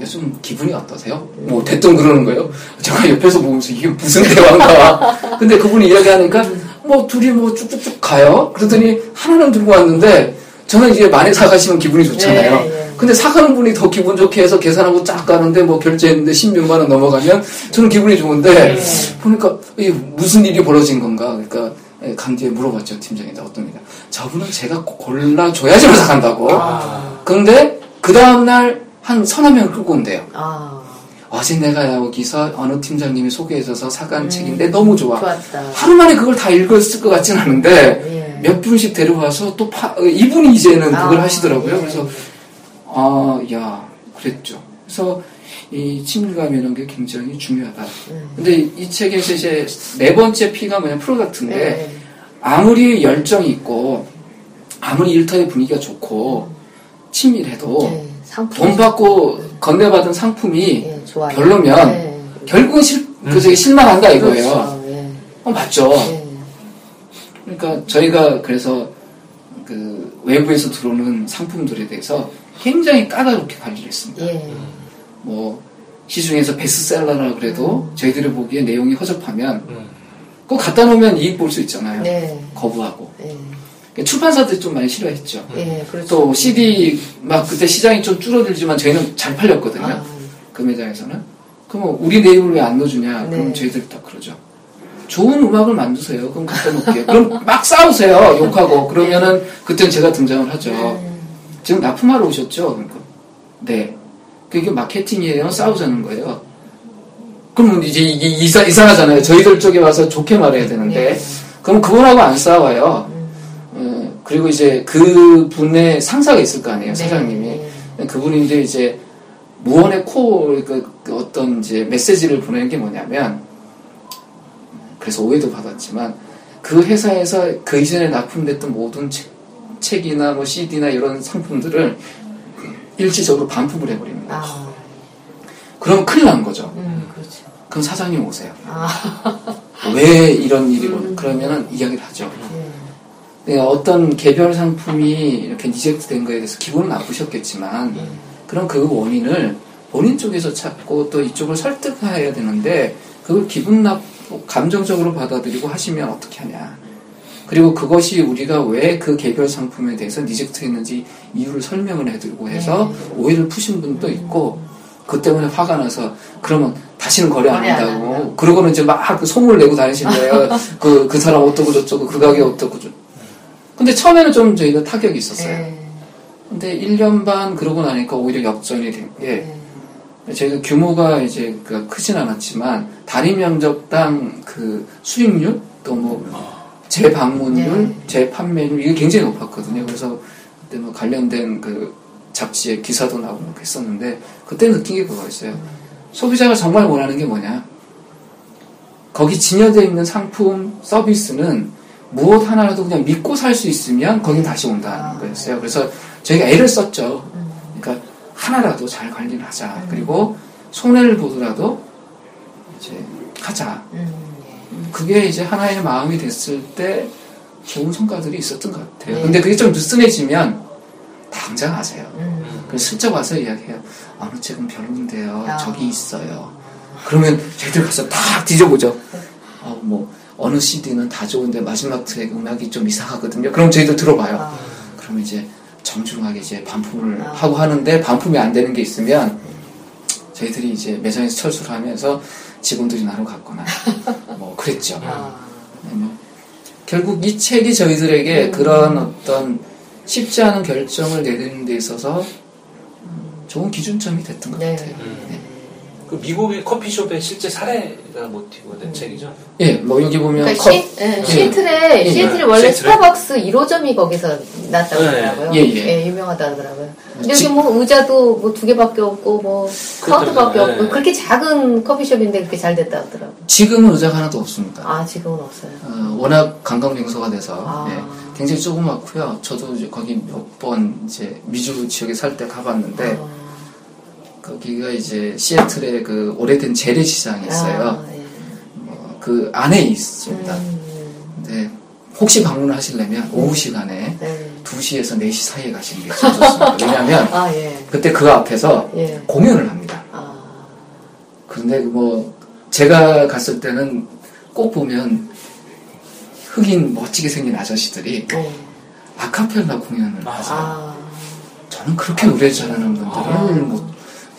요즘 기분이 어떠세요? 뭐 대뜸 그러는 거예요. 제가 옆에서 보면서 이게 무슨 대화인가. 근데 그분이 이야기하니까 뭐 둘이 뭐 쭉쭉쭉 가요. 그러더니 하나는 들고 왔는데 저는 이제 많이 사가시면 기분이 좋잖아요. 네, 네. 근데 사가는 분이 더 기분 좋게 해서 계산하고 쫙 가는데 뭐 결제했는데 16만 원 넘어가면 저는 기분이 좋은데 네. 보니까 이게 무슨 일이 벌어진 건가. 그러니까 간 뒤에 물어봤죠 팀장인데 어떤 일이야. 저분은 제가 골라줘야지만 사간다고. 아. 근데 그 다음날 한 서너 명을 끌고 온대요. 아. 어제 내가 여기서 어느 팀장님이 소개해줘서 사간 책인데 너무 좋아. 음. 좋았다. 하루 만에 그걸 다 읽었을 것 같진 않은데 예. 몇 분씩 데려와서 또 파, 어, 이분이 이제는 그걸 아, 하시더라고요. 예. 그래서 아, 야, 그랬죠. 그래서 이 친밀감 이런 게 굉장히 중요하다. 음. 근데 이 책에서 이제 네 번째 P가 뭐냐 프로덕트인데 네. 아무리 열정이 있고 아무리 일터의 분위기가 좋고 친밀해도 네. 상품. 돈 받고 건네받은 상품이 예. 별로면 네. 결국은 실, 그 되게 실망한다 이거예요. 그렇죠. 예. 어, 맞죠. 예. 그러니까 저희가 그래서 그 외부에서 들어오는 상품들에 대해서 굉장히 까다롭게 관리를 했습니다. 예. 뭐 시중에서 베스트셀러라 그래도 저희들이 보기에 내용이 허접하면 그거 갖다 놓으면 이익 볼 수 있잖아요. 네. 거부하고 예. 출판사들이 좀 많이 싫어했죠. 예. 그렇죠. 또 CD 막 그때 시장이 좀 줄어들지만 저희는 잘 팔렸거든요. 아, 그 매장에서는. 그럼 우리 내용을 왜 안 넣어주냐? 그럼 네. 저희들이 딱 그러죠. 좋은 음악을 만드세요. 그럼 갖다 놓을게요. 그럼 막 싸우세요. 욕하고. 그러면은 그때는 제가 등장을 하죠. 음. 지금 납품하러 오셨죠? 그러니까. 네. 그게 마케팅이에요? 싸우자는 거예요. 그럼 이제 이게 이상, 이상하잖아요. 저희들 쪽에 와서 좋게 말해야 되는데. 네. 그럼 그분하고 안 싸워요. 어, 그리고 이제 그 분의 상사가 있을 거 아니에요. 네. 사장님이. 네. 그분인데 이제 무언의 코, 그, 그 어떤 이제 메시지를 보내는 게 뭐냐면, 그래서 오해도 받았지만, 그 회사에서 그 이전에 납품됐던 모든 책, 책이나 뭐 CD나 이런 상품들을 일시적으로 반품을 해버립니다. 아, 그럼 큰일 난 거죠. 음, 그렇죠. 그럼 사장님 오세요. 아, 왜 이런 일이 고 음. 그러면은 이야기를 하죠. 예. 네, 어떤 개별 상품이 이렇게 reject 된 거에 대해서 기분은 나쁘셨겠지만, 그럼 그 원인을 본인 쪽에서 찾고 또 이쪽을 설득해야 되는데, 그걸 기분 나쁘고 감정적으로 받아들이고 하시면 어떻게 하냐. 그리고 그것이 우리가 왜 그 개별 상품에 대해서 reject 했는지 이유를 설명을 해드리고 해서 오해를 푸신 분도 있고, 그 때문에 화가 나서, 그러면 다시는 거래 안 한다고. 한다. 그러고는 이제 막그 소문을 내고 다니신 거예요. 그, 그 사람 어떻고 저쩌고, 그 가게 어떻고 저 근데 처음에는 좀 저희가 타격이 있었어요. 예. 근데 1년 반 그러고 나니까 오히려 역전이 된 게, 예. 저희가 규모가 이제 그 크진 않았지만, 단위 면적당 그 수익률, 또 뭐, 재방문율, 네. 재판매율, 이게 굉장히 높았거든요. 그래서 그때 뭐 관련된 그 잡지에 기사도 나오고 막 했었는데, 그때 느낀 게 그거였어요. 소비자가 정말 원하는 게 뭐냐? 거기 진열되어 있는 상품, 서비스는 무엇 하나라도 그냥 믿고 살 수 있으면 거긴 다시 온다는 거였어요. 그래서 저희가 애를 썼죠. 그러니까 하나라도 잘 관리를 하자. 그리고 손해를 보더라도 이제 하자. 음, 그게 이제 하나의 마음이 됐을 때 좋은 성과들이 있었던 것 같아요. 네. 근데 그게 좀 느슨해지면 당장 하세요. 음. 그래서 슬쩍 와서 이야기해요. 어느 책은 별론데요. 아. 저기 있어요. 그러면 저희들 가서 다 뒤져보죠. 어, 뭐 어느 CD는 다 좋은데 마지막 트랙 음악이 좀 이상하거든요. 그럼 저희들 들어봐요. 아. 그러면 이제 정중하게 이제 반품을 아. 하고 하는데 반품이 안 되는 게 있으면 저희들이 이제 매장에서 철수를 하면서 직원들이 나로 갔거나 뭐 그랬죠. 아. 네, 뭐. 결국 이 책이 저희들에게 음. 그런 어떤 쉽지 않은 결정을 내리는 데 있어서 좋은 기준점이 됐던 것 네. 같아요. 네. 그 미국의 커피숍의 실제 사례가 모티브가 된 책이죠. 예, 뭐 여기 보면 그러니까 컵- 시, 예, 시애틀에, 예. 시애틀이 원래 시애틀에? 스타벅스 1호점이 거기서 났다고 네. 하더라고요. 예, 예. 유명하다 하더라고요. 근데 여기 뭐 의자도 뭐 두 개밖에 없고 뭐 카운트밖에 그렇죠. 없고 네. 그렇게 작은 커피숍인데 그렇게 잘 됐다 하더라고요. 지금은 의자가 하나도 없습니다. 아, 지금은 없어요. 어, 워낙 관광 명소가 돼서 아. 예, 굉장히 조그맣고요. 저도 이제 거기 몇 번 이제 미주 지역에 살 때 가봤는데 아, 거기가 이제 시애틀에 그 오래된 재래시장이 있어요. 아, 예. 어, 그 안에 있습니다. 음, 근데 혹시 방문을 하시려면 오후 시간에 네. 2시에서 4시 사이에 가시는 게 제일 좋습니다. 왜냐하면 아, 예. 그때 그 앞에서 예. 공연을 합니다. 아, 그런데 뭐 제가 갔을 때는 꼭 보면 흑인 멋지게 생긴 아저씨들이 네. 아카펠라 공연을 아. 하세요. 아, 저는 그렇게 노래 잘하는 분들을 아.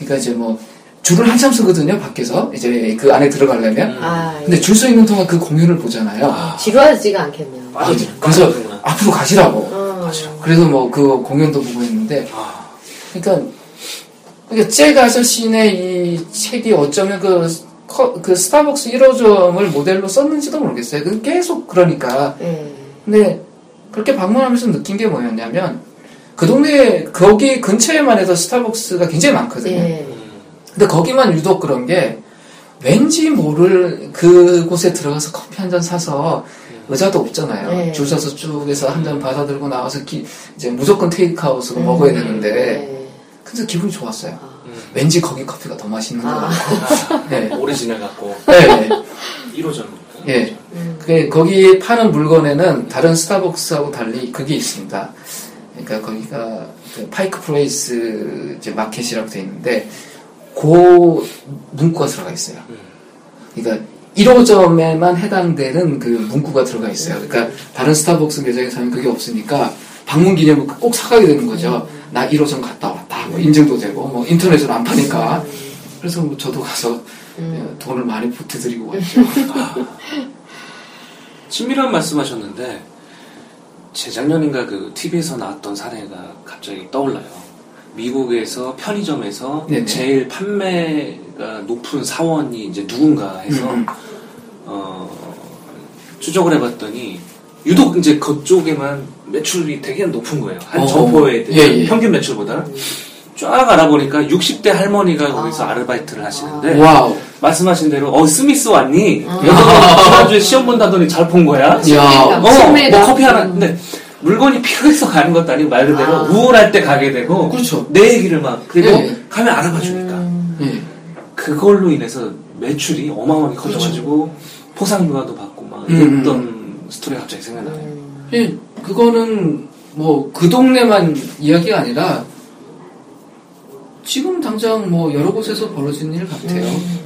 뭐 그러니까 이제 뭐 줄을 한참 서거든요 밖에서 이제 그 안에 들어가려면 아, 예. 근데 줄 서 있는 동안 그 공연을 보잖아요. 지루하지가 않겠네요. 빠져 그래서 빠져들구나. 앞으로 가시라고. 음. 그래서 뭐 그 공연도 보고 했는데 아, 그러니까 그러니까 잭 아저씨네 이 책이 어쩌면 그, 커- 그 스타벅스 1호점을 모델로 썼는지도 모르겠어요. 그 계속 그러니까. 예. 근데 그렇게 방문하면서 느낀 게 뭐였냐면 그 동네 거기 근처에만 해도 스타벅스가 굉장히 많거든요. 예. 근데 거기만 유독 그런 게 왠지 모를 그곳에 들어가서 커피 한 잔 사서 의자도 없잖아요. 네. 줄 서서 쭉 해서 한 잔 받아 들고 나와서 기- 이제 무조건 테이크아웃으로 음. 먹어야 되는데 예. 그래서 기분이 좋았어요. 음. 왠지 거기 커피가 더 맛있는 것 아. 같고. 네. 오리지널 갖고 네. 1호점. 예. 음. 그 거기 파는 물건에는 다른 스타벅스하고 달리 그게 있습니다. 그러니까 거기가 그 Pike Place 이제 마켓이라고 돼 있는데 그 문구가 들어가 있어요. 그러니까 1호점에만 해당되는 그 문구가 들어가 있어요. 그러니까 다른 스타벅스 매장에서는 그게 없으니까 방문 기념을 꼭 사가게 되는 거죠. 나 1호점 갔다 왔다. 뭐 인증도 되고 뭐 인터넷으로 안 파니까. 그래서 뭐 저도 가서 음. 돈을 많이 보태드리고 왔죠. 친밀한 말씀하셨는데 재작년인가 그 TV에서 나왔던 사례가 갑자기 떠올라요. 미국에서 편의점에서 네네. 제일 판매가 높은 사원이 이제 누군가 해서 음. 어, 추적을 해봤더니 유독 이제 그쪽에만 매출이 되게 높은 거예요. 한 어. 점포에 대한 예, 예. 평균 매출보다 쫙 알아보니까 60대 할머니가 거기서 아. 아르바이트를 하시는데 wow. 말씀하신 대로 어 스미스 왔니? 아. 지난주에 시험 본다더니 잘 본 거야? 야. 어, 친밀감. 뭐 커피 하나. 음. 근데 물건이 필요해서 가는 것도 아니고 말 그대로 아. 우울할 때 가게 되고 그렇죠. 내 얘기를 막 그리고 네. 가면 알아봐 주니까 음. 예. 그걸로 인해서 매출이 어마어마하게 커져가지고 포상휴가도 받고 막 그렇죠. 음, 이랬던 스토리가 갑자기 생각나요. 음. 예, 그거는 뭐 그 동네만 이야기가 아니라 지금 당장 뭐 여러 곳에서 벌어지는 일 같아요. 음.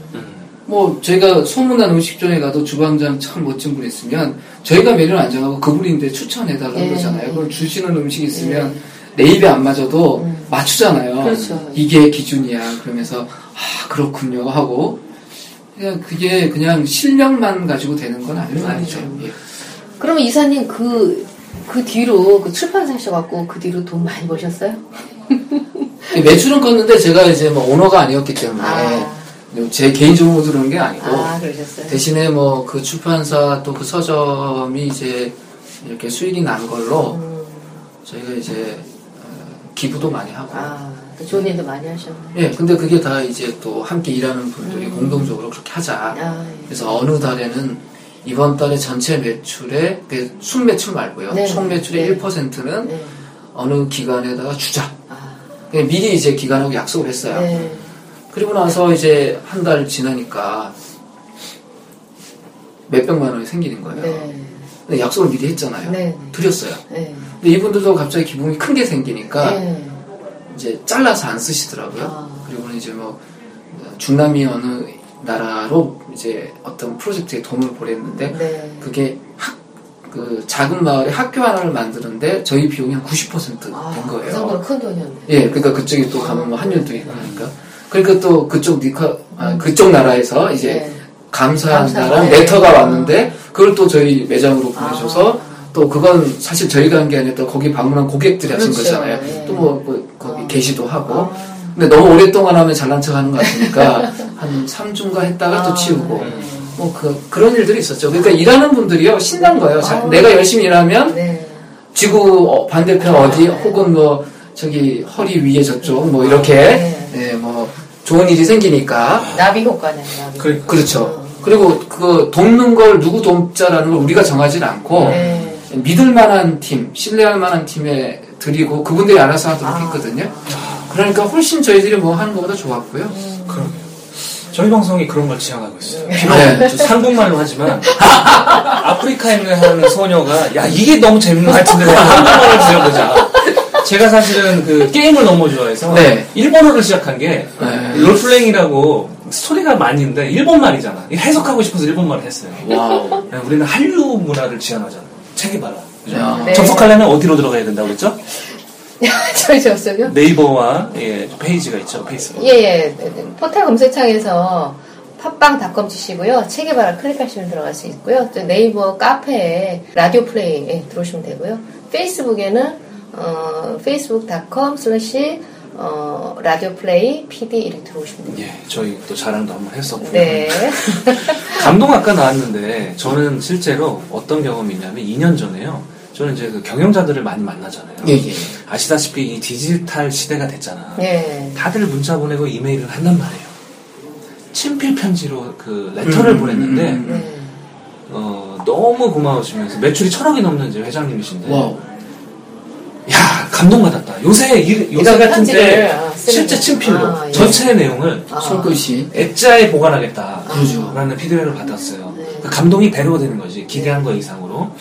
뭐 저희가 소문난 음식점에 가도 주방장 참 멋진 분 있으면 저희가 메뉴를 안 정하고 그분인데 추천해달라고 예. 그러잖아요. 그걸 주시는 음식이 있으면 내 입에 안 맞아도 음. 맞추잖아요. 그렇죠. 이게 기준이야. 그러면서 아 그렇군요 하고 그냥 그게 그냥 실력만 가지고 되는 건 아니죠. 아니죠. 예. 그러면 이사님 그, 그 뒤로 그 출판사 하셔갖고 그 뒤로 돈 많이 버셨어요? 매출은 컸는데 제가 이제 뭐 오너가 아니었기 때문에 아. 제 개인적으로 들은 게 아니고 아, 그러셨어요? 대신에 뭐 그 출판사 또 그 서점이 이제 이렇게 수익이 난 걸로 음. 저희가 이제 어, 기부도 많이 하고 아, 또 좋은 일도 많이 하셨네. 예 근데 그게 다 이제 또 함께 일하는 분들이 음. 공동적으로 그렇게 하자 아, 예. 그래서 어느 달에는 이번 달에 전체 매출의 그 순매출 말고요 네. 총 매출의 네. 1%는 네. 어느 기관에다가 주자 아, 그냥 미리 이제 기관하고 약속을 했어요 네. 그리고 나서 이제 한 달 지나니까 몇백만 원이 생기는 거예요. 네. 근데 약속을 미리 했잖아요. 네. 드렸어요. 네. 근데 이분들도 갑자기 기분이 큰 게 생기니까 네. 이제 잘라서 안 쓰시더라고요. 아. 그리고는 이제 뭐 중남미 어느 나라로 이제 어떤 프로젝트에 돈을 보냈는데 네. 그게 학, 그 작은 마을에 학교 하나를 만드는데 저희 비용이 한 90%된 아, 거예요. 그 정도로 큰 돈이었네. 예, 그러니까 그쪽에 또 가면 뭐 한년도 있고 하니까. 그러니까 또 그쪽 니카, 아, 그쪽 나라에서 이제 네. 감사한다는. 레터가 왔는데 그걸 또 저희 매장으로 보내줘서 아. 또 그건 사실 저희가 한 게 아니라 또 거기 방문한 고객들이 하신 그렇죠. 거잖아요. 네. 또뭐 거기 아. 게시도 하고. 아. 근데 너무 오랫동안 하면 잘난 척 하는 것 같으니까 한 3주인가 했다가 또 아. 치우고. 음. 뭐 그, 그런 일들이 있었죠. 그러니까 일하는 분들이요, 신난 거예요. 자, 아. 내가 열심히 일하면 네. 지구 어, 반대편 어디 네. 혹은 뭐 저기 허리 위에 저쪽 뭐 이렇게 네. 네, 뭐 좋은 일이 생기니까 나비 효과네, 나비. 그래, 그렇죠. 그리고 그 돕는 걸 누구 돕자라는 걸 우리가 정하지 않고 네. 믿을 만한 팀, 신뢰할 만한 팀에 드리고 그분들이 알아서 하도록 아. 했거든요. 그러니까 훨씬 저희들이 뭐 하는 것보다 좋았고요. 그럼요. 저희 방송이 그런 걸 지향하고 있어요. 비록 네. 저 한국말로 하지만 아프리카에 있는 한 소녀가 야 이게 너무 재밌는 것 같은데 한국말을 들어보자. 제가 사실은 그 게임을 너무 좋아해서 네. 일본어를 시작한 게 네. role playing이라고 스토리가 많이 있는데 일본 말이잖아. 해석하고 싶어서 일본 말을 했어요. wow. 네, 우리는 한류 문화를 지향하잖아. 책이 봐라. 네. 접속하려면 어디로 들어가야 된다고 그랬죠? 저희? 네이버와 예, 페이지가 있죠. 페이스북. 예, 예. 포털 검색창에서 팟빵닷컴 치시고요. 책에 바라 클릭하시면 들어갈 수 있고요. 또 네이버 카페에 라디오 플레이에 들어오시면 되고요. 페이스북에는 어, facebook.com slash 어, 라디오 플레이 PD 이렇게 들어오시면 됩니다. 예, 저희 또 자랑도 한번 했었고요. 네. 감동 아까 나왔는데 저는 실제로 어떤 경험이 있냐면 2년 전에요. 저는 이제 그 경영자들을 많이 만나잖아요. 예, 예. 아시다시피 이 디지털 시대가 됐잖아. 네. 다들 문자 보내고 이메일을 한단 말이에요. 친필 편지로 그 레터를 음, 보냈는데 음, 음. 네. 어, 너무 고마우시면서 매출이 천억이 넘는 이제 회장님이신데 wow. 야 감동받았다. 요새 일- 요새 같은 때 아, 실제 거. 친필로 아, 예. 전체 내용을 아. 손글씨. 액자에 보관하겠다. 그러죠. 라는 피드백을 받았어요. 네. 그 감동이 배로가 되는 거지. 기대한 거 이상으로.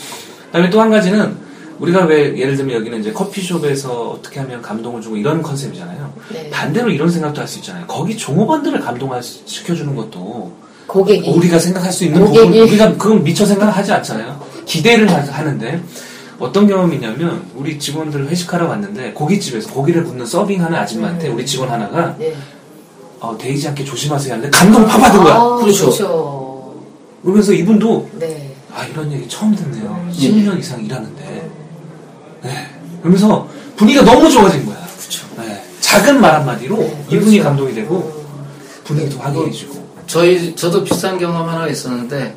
그다음에 또 한 가지는 우리가 왜 예를 들면 여기는 이제 커피숍에서 어떻게 하면 감동을 주고 이런 컨셉이잖아요. 네. 반대로 이런 생각도 할 수 있잖아요. 거기 종업원들을 감동시켜주는 것도 고객이. 우리가 생각할 수 있는 고객이- 부분, 우리가 그건 미처 생각하지 않잖아요. 기대를 하- 하는데 어떤 경험이 있냐면 우리 직원들 회식하러 왔는데 고깃집에서 고기를 굽는 서빙하는 아줌마한테 음. 우리 직원 하나가 네. 어, 데이지 않게 조심하세요 하는데 감동 팍 받은 거야. 아, 그렇죠. 그렇죠. 그러면서 이분도 네. 아 이런 얘기 처음 듣네요. 음. 10년 이상 일하는데. 네. 그러면서 분위기가 너무 좋아진 거야. 그렇죠. 네. 작은 말 한마디로 네, 이분이 그렇죠. 감동이 되고 분위기도 화기해지고. 저희 저도 비슷한 경험 하나 있었는데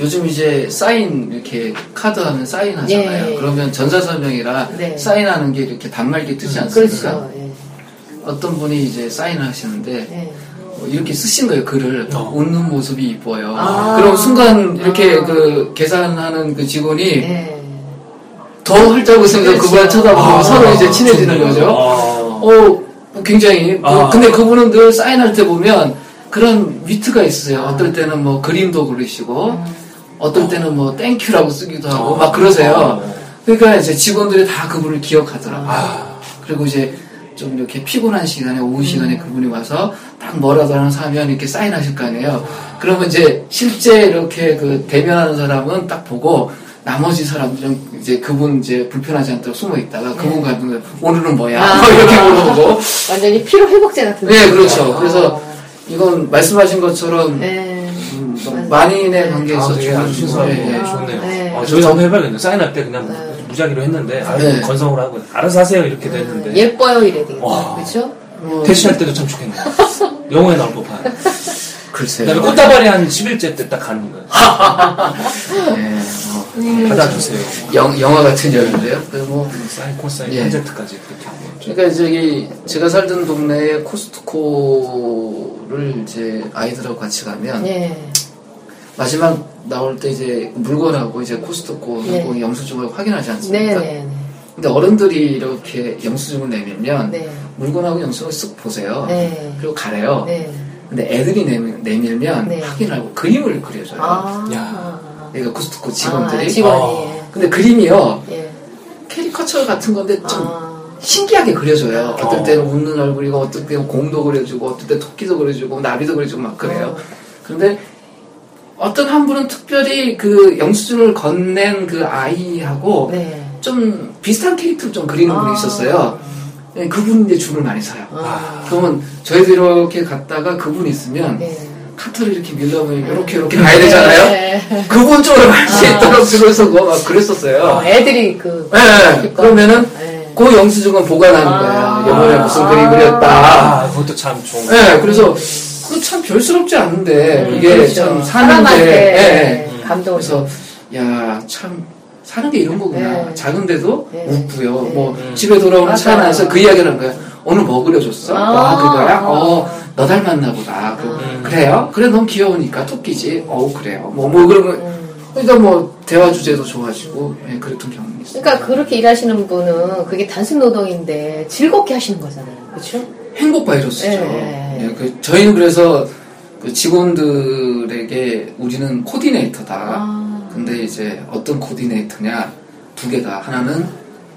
요즘 이제 사인 이렇게 카드 하면 사인 하잖아요. 예. 그러면 전자설명이라 네. 사인하는 게 이렇게 단말기 뜨지 않습니까? 그렇죠. 예. 어떤 분이 이제 사인을 하시는데 네. 어, 이렇게 쓰신 거예요 글을 어. 웃는 모습이 이뻐요. 아. 그럼 순간 이렇게 아. 그 계산하는 그 직원이 네. 더 활짝 웃으면서. 그걸 쳐다보고 아, 서로 이제 친해지는. 거죠. 아. 어, 굉장히. 아. 어, 근데 그분은 늘 사인할 때 보면 그런 위트가 있어요. 어떨 때는 뭐 그림도 그리시고, 어떨 때는 뭐 thank you라고 쓰기도 하고, 막 그러세요. 그러니까 이제 직원들이 다 그분을 기억하더라고요. 아. 그리고 이제 좀 이렇게 피곤한 시간에, 오후 시간에 그분이 와서 딱 뭐라도 하나 사면 이렇게 사인하실 거 아니에요. 그러면 이제 실제 이렇게 그 대면하는 사람은 딱 보고, 나머지 사람들은 이제 그분 이제 불편하지 않도록 숨어 있다가 그분 같은 거 오늘은 뭐야? 아. 뭐 이렇게 물어보고. 완전히 피로 회복제 같은. 네, 그렇죠. 아. 그래서 이건 말씀하신 것처럼 네. 음. 만인의 네. 관계에서 아, 되게 좋은 아주 신선하고 예, 예. 좋네요. 네. 어, 저희 한번 해봐야겠네요. 사인할 때 그냥 네. 무작위로 했는데, 아, 네. 건성으로 하고, 알아서 하세요. 이렇게 됐는데. 예뻐요 이래 되겠다. 와. 그렇죠? 뭐, 퇴시할 때도 참 좋겠네요. 영어에 나올 법한. 글쎄요. 그다음에 꽃다발이 한 10일째 때 딱 가는 거예요. 예, 뭐, 음. 받아주세요. 영, 영화 같은 여인데요. 그 뭐, 사인, 코사인, 예. 프로젝트까지 그렇게 하고. 그러니까 저기 제가 살던 동네에 코스트코를 이제 아이들하고 같이 가면 예. 마지막 나올 때 이제 물건하고 이제 코스트코하고 네. 영수증을 확인하지 않습니까? 네네네. 근데 어른들이 이렇게 영수증을 내밀면 네. 물건하고 영수증을 쓱 보세요. 네. 그리고 가래요. 네. 근데 애들이 내밀, 내밀 면 네. 확인하고 그림을 그려줘요. 아. 야. 그러니까 코스트코 직원들이. 아, 직원이. 어. 근데 그림이요. 예. 캐리커처 같은 건데 좀 아. 신기하게 그려줘요. 어. 어떨 때는 웃는 얼굴이고, 어떨 때는 곰도 그려주고, 어떨 때 토끼도 그려주고, 나비도 그려주고 막 그래요. 그런데 어떤 한 분은 특별히 그 영수증을 건넨 그 아이하고 네. 좀 비슷한 캐릭터를 좀 그리는 분이 아. 있었어요. 예, 그분 이제 줄을 많이 서요. 아. 그러면 저희도 이렇게 갔다가 그분 있으면 네. 카트를 이렇게 밀려면 이렇게 이렇게 가야 되잖아요. 네. 그분 쪽으로 갈수 아. 있도록 줄을 서고 막 그랬었어요. 어, 애들이 그. 예, 예. 그러면은 네. 그 영수증은 보관하는 아. 거예요. 영어에 무슨 그림 그렸다. 아, 그것도 참 좋은 거. 예, 그래서 그참 별스럽지 않은데 음, 이게 그렇죠. 참 사는데 예, 예. 감동을 그래서 야 참 사는 게 이런 거구나. 네. 작은데도 네. 웃고요. 네. 뭐 음. 집에 돌아오면 차. 안에서 그 이야기를 하는 거야. 오늘 뭐 그려줬어? 아. 와 그거야? 어, 너 닮았나 보다. 그, 음. 그래요? 그래 너무 귀여우니까 토끼지. 어 그래요. 뭐뭐 그러면 음. 그러니까 뭐 대화 주제도 좋아지고 예, 그랬던 경험이 있어요. 그러니까 그렇게 일하시는 분은 그게 단순 노동인데 즐겁게 하시는 거잖아요. 그렇죠? 행복 바이러스죠. 예, 예. 예, 그 저희는 그래서 그 직원들에게 우리는 코디네이터다. 아. 근데 이제 어떤 코디네이터냐 두 개다. 하나는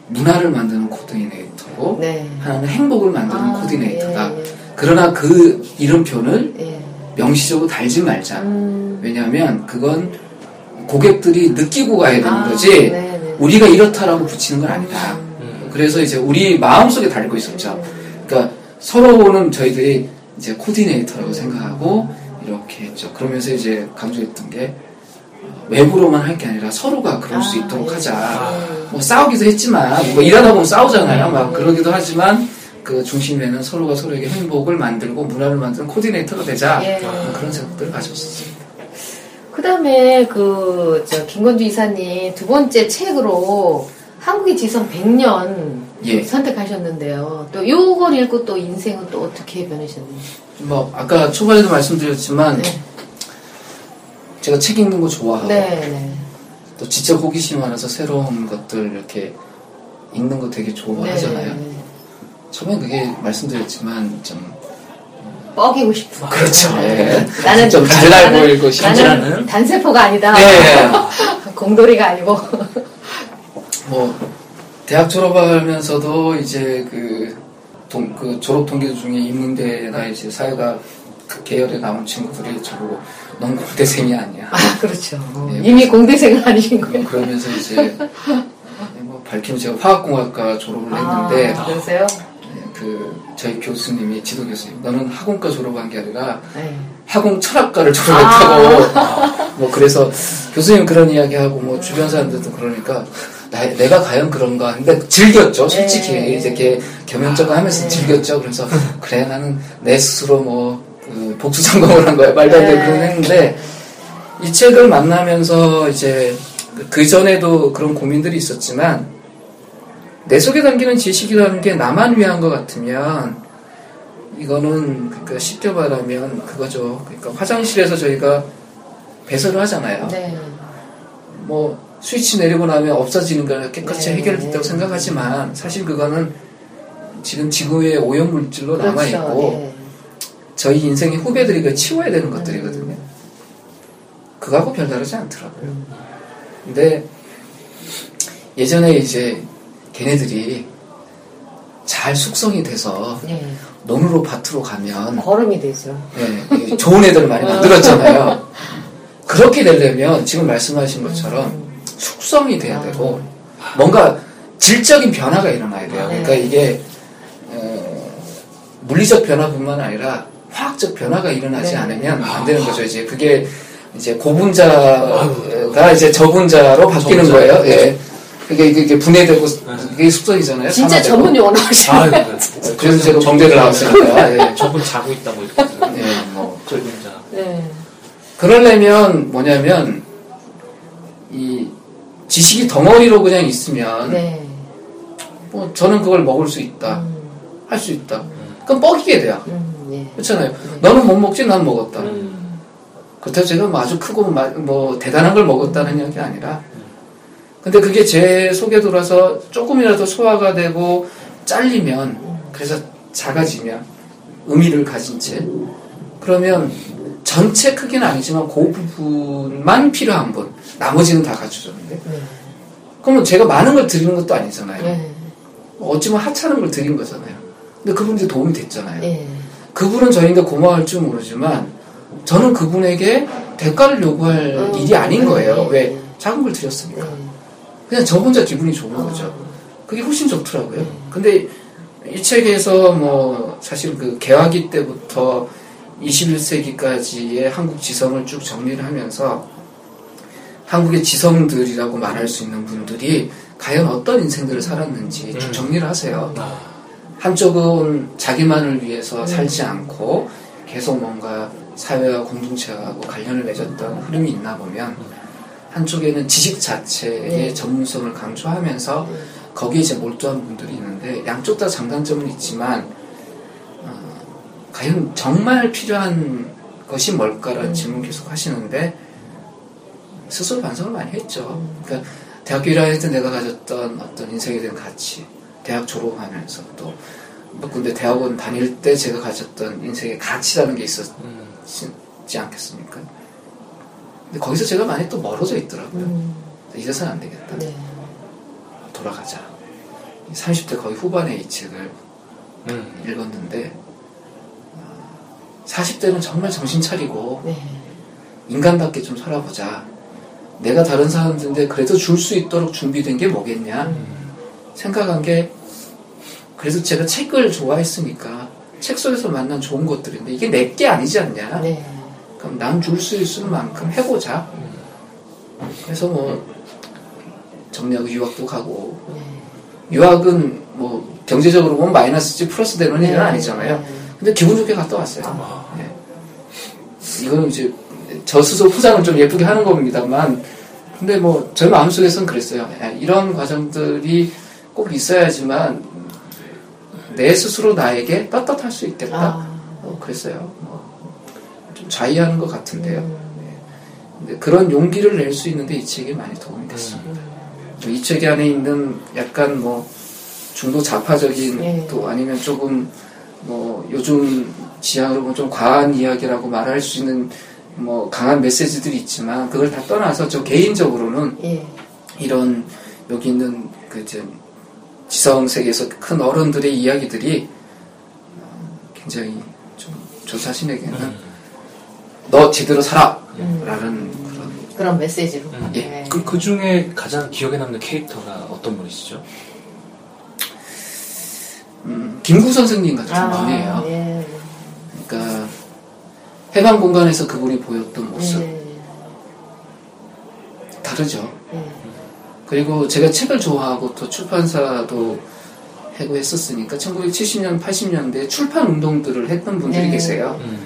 문화를 만드는 코디네이터고 네. 하나는 행복을 만드는 아, 코디네이터다. 예, 그러나 그 이름표를 예, 예. 명시적으로 달지 말자. 음. 왜냐하면 그건 고객들이 느끼고 가야 되는 아, 거지 네, 네. 우리가 이렇다라고 붙이는 건 아니다. 음. 그래서 이제 우리 마음속에 달고 있었죠. 그러니까 서로는 저희들이 이제 코디네이터라고 생각하고 이렇게 했죠. 그러면서 이제 강조했던 게 어, 외부로만 할 게 아니라 서로가 그럴 수 아, 있도록 예. 하자. 음. 뭐 싸우기도 했지만 뭐 일하다 보면 싸우잖아요. 막 그러기도 하지만 그 중심에는 서로가 서로에게 행복을 만들고 문화를 만드는 코디네이터가 되자 예. 뭐 그런 생각들을 가졌었습니다. 그 다음에 그, 저, 김건주 이사님 두 번째 책으로 한국의 지성 100년 예. 선택하셨는데요. 또 요걸 읽고 또 인생은 또 어떻게 변하셨는지. 뭐 아까 초반에도 말씀드렸지만 네. 제가 책 읽는 거 좋아하고 네, 네. 또 지적 호기심 많아서 새로운 것들 이렇게 읽는 거 되게 좋아하잖아요. 네. 처음에 그게 말씀드렸지만 좀 뻐기고 싶어. 그렇죠. 네. 예. 나는 좀 나는- 보이고 신진하는? 단세포가 아니다. 예. 공돌이가 아니고. 뭐 대학 졸업하면서도 이제 그, 동, 그 졸업 동기 중에 인문대나 이제 사회가 그 계열에 나온 친구들이 저보고 넌 공대생이 아니야. 아, 그렇죠. 예. 이미 공대생은 아니신 거예요. 그러면서 이제 뭐 밝히면 제가 화학공학과 졸업을 했는데 아, 그러세요? 네, 그 저희 교수님이 지도 교수님 너는 학원과 졸업한 게 아니라 네. 학원 철학과를 졸업했다고 뭐 그래서 교수님 그런 이야기 하고 뭐 주변 사람들도 그러니까 나, 내가 과연 그런가 근데 즐겼죠 솔직히 네. 이제 이렇게 겸연쩍어 하면서 네. 즐겼죠 그래서 그래 나는 내 스스로 뭐 그 복수 성공을 한 거야 말도 안 되는 네. 그런 했는데 이 책을 만나면서 이제 그 전에도 그런 고민들이 있었지만 내 속에 담기는 지식이라는 게 나만 위한 것 같으면 이거는 그러니까 쉽게 말하면 그거죠. 그러니까 화장실에서 저희가 배설을 하잖아요. 네. 뭐 스위치 내리고 나면 없어지는 거는 깨끗이 네. 해결됐다고 생각하지만 사실 그거는 지금 지구의 오염 물질로 남아 있고 그렇죠. 예. 저희 인생의 후배들이 그 치워야 되는 것들이거든요. 그거하고 별다르지 않더라고요. 근데 예전에 이제 걔네들이 잘 숙성이 돼서 네. 논으로 밭으로 가면 걸음이 되죠. 네, 좋은 애들을 많이 만들었잖아요. 그렇게 되려면 지금 말씀하신 것처럼 숙성이 돼야 되고 뭔가 질적인 변화가 일어나야 돼요. 그러니까 네. 이게 어, 물리적 변화뿐만 아니라 화학적 변화가 일어나지 네. 않으면 안 되는 거죠. 이제 그게 이제 고분자가 이제 저분자로 바뀌는 저분자. 거예요. 예. 그게 이게 이게 분해되고 그게 숙성이잖아요. 진짜 산화되고. 전문 용어 나오시네요. 아, 네. 그래서 제가 정대를 나왔으니까. 예. 저분 자고 있다고 이렇게. 예, 뭐 저분자. 네. 그러려면 뭐냐면 이 지식이 덩어리로 그냥 있으면 네. 뭐 저는 그걸 먹을 수 있다 음, 할수 있다 그럼 뻐기게 돼요 음, 네. 그렇잖아요 너는 못 먹지 난 먹었다 음. 그렇다고 제가 뭐 아주 크고 마- 뭐 대단한 걸 먹었다는 이야기 아니라 근데 그게 제 속에 들어서 조금이라도 소화가 되고 잘리면 그래서 작아지면 의미를 가진 채 그러면 전체 크기는 아니지만 그 부분만 필요한 분 나머지는 다 갖춰졌는데 네. 그러면 제가 많은 걸 드리는 것도 아니잖아요 네. 어찌면 하찮은 걸 드린 거잖아요 근데 그분한테 도움이 됐잖아요 네. 그분은 저희한테 고마울 줄 모르지만 저는 그분에게 대가를 요구할 음, 일이 아닌 거예요. 네, 왜? 네. 작은 걸 드렸으니까. 네. 그냥 저 혼자 기분이 좋은 거죠. 그게 훨씬 좋더라고요. 근데 이 책에서 뭐 사실 그 개화기 때부터 21세기까지의 한국 지성을 쭉 정리를 하면서 한국의 지성들이라고 말할 수 있는 분들이 과연 어떤 인생들을 살았는지 쭉 음. 정리를 하세요. 아, 한쪽은 자기만을 위해서 살지 않고 계속 뭔가 사회와 공동체하고 관련을 맺었던 흐름이 있나 보면 한쪽에는 지식 자체의 네. 전문성을 강조하면서 거기에 이제 몰두한 분들이 있는데 양쪽 다 장단점은 있지만 어, 과연 정말 필요한 것이 뭘까라는 질문 계속 하시는데 스스로 반성을 많이 했죠. 그러니까 대학교 1학년 때 내가 가졌던 어떤 인생에 대한 가치, 대학 졸업하면서 또몇 군데 대학원 다닐 때 제가 가졌던 인생의 가치라는 게 있었지 음. 않겠습니까? 근데 거기서 제가 많이 또 멀어져 있더라고요. 음, 이래서는 안 되겠다. 네. 돌아가자. 30대 거의 후반에 이 책을 음. 읽었는데 어, 40대는 정말 정신 차리고 네. 인간답게 좀 살아보자. 내가 다른 사람들인데 그래도 줄 수 있도록 준비된 게 뭐겠냐 생각한 게 그래도 제가 책을 좋아했으니까 책 속에서 만난 좋은 것들인데 이게 내 게 아니지 않냐. 네. 그럼 난줄수 있을 만큼 해보자. 그래서 뭐 정리하고 유학도 가고 네. 유학은 뭐 경제적으로 보면 마이너스지 플러스 되는 네. 일은 아니잖아요. 근데 기분 좋게 갔다 왔어요. 예. 이거는 이제 저 스스로 포장을 좀 예쁘게 하는 겁니다만, 근데 뭐 제 마음속에서는 그랬어요. 야, 이런 과정들이 꼭 있어야지만 내 스스로 나에게 떳떳할 수 있겠다. 아, 어, 그랬어요. 뭐, 좀 자의하는 것 같은데요. 네. 근데 그런 용기를 낼 수 있는데 이 책이 많이 도움이 됐습니다. 이 책 안에 있는 약간 뭐 중도 좌파적인 네. 또 아니면 조금 뭐 요즘 지향으로 보면 좀 과한 이야기라고 말할 수 있는 뭐 강한 메시지들이 있지만 그걸 다 떠나서 저 개인적으로는 예. 이런 여기 있는 그 이제 지성 세계에서 큰 어른들의 이야기들이 어, 굉장히 좀 저 자신에게는 너 제대로 살아라는 그런 그런 메시지로. 예. 네. 그, 그 중에 가장 기억에 남는 캐릭터가 어떤 분이시죠? 음, 김구 선생님 같은 분이에요. 예. 그러니까 해방 공간에서 그분이 보였던 모습 예. 다르죠. 예. 그리고 제가 책을 좋아하고 또 출판사도 하고 했었으니까 1970년, 80년대 출판 운동들을 했던 분들이 네. 계세요. 음.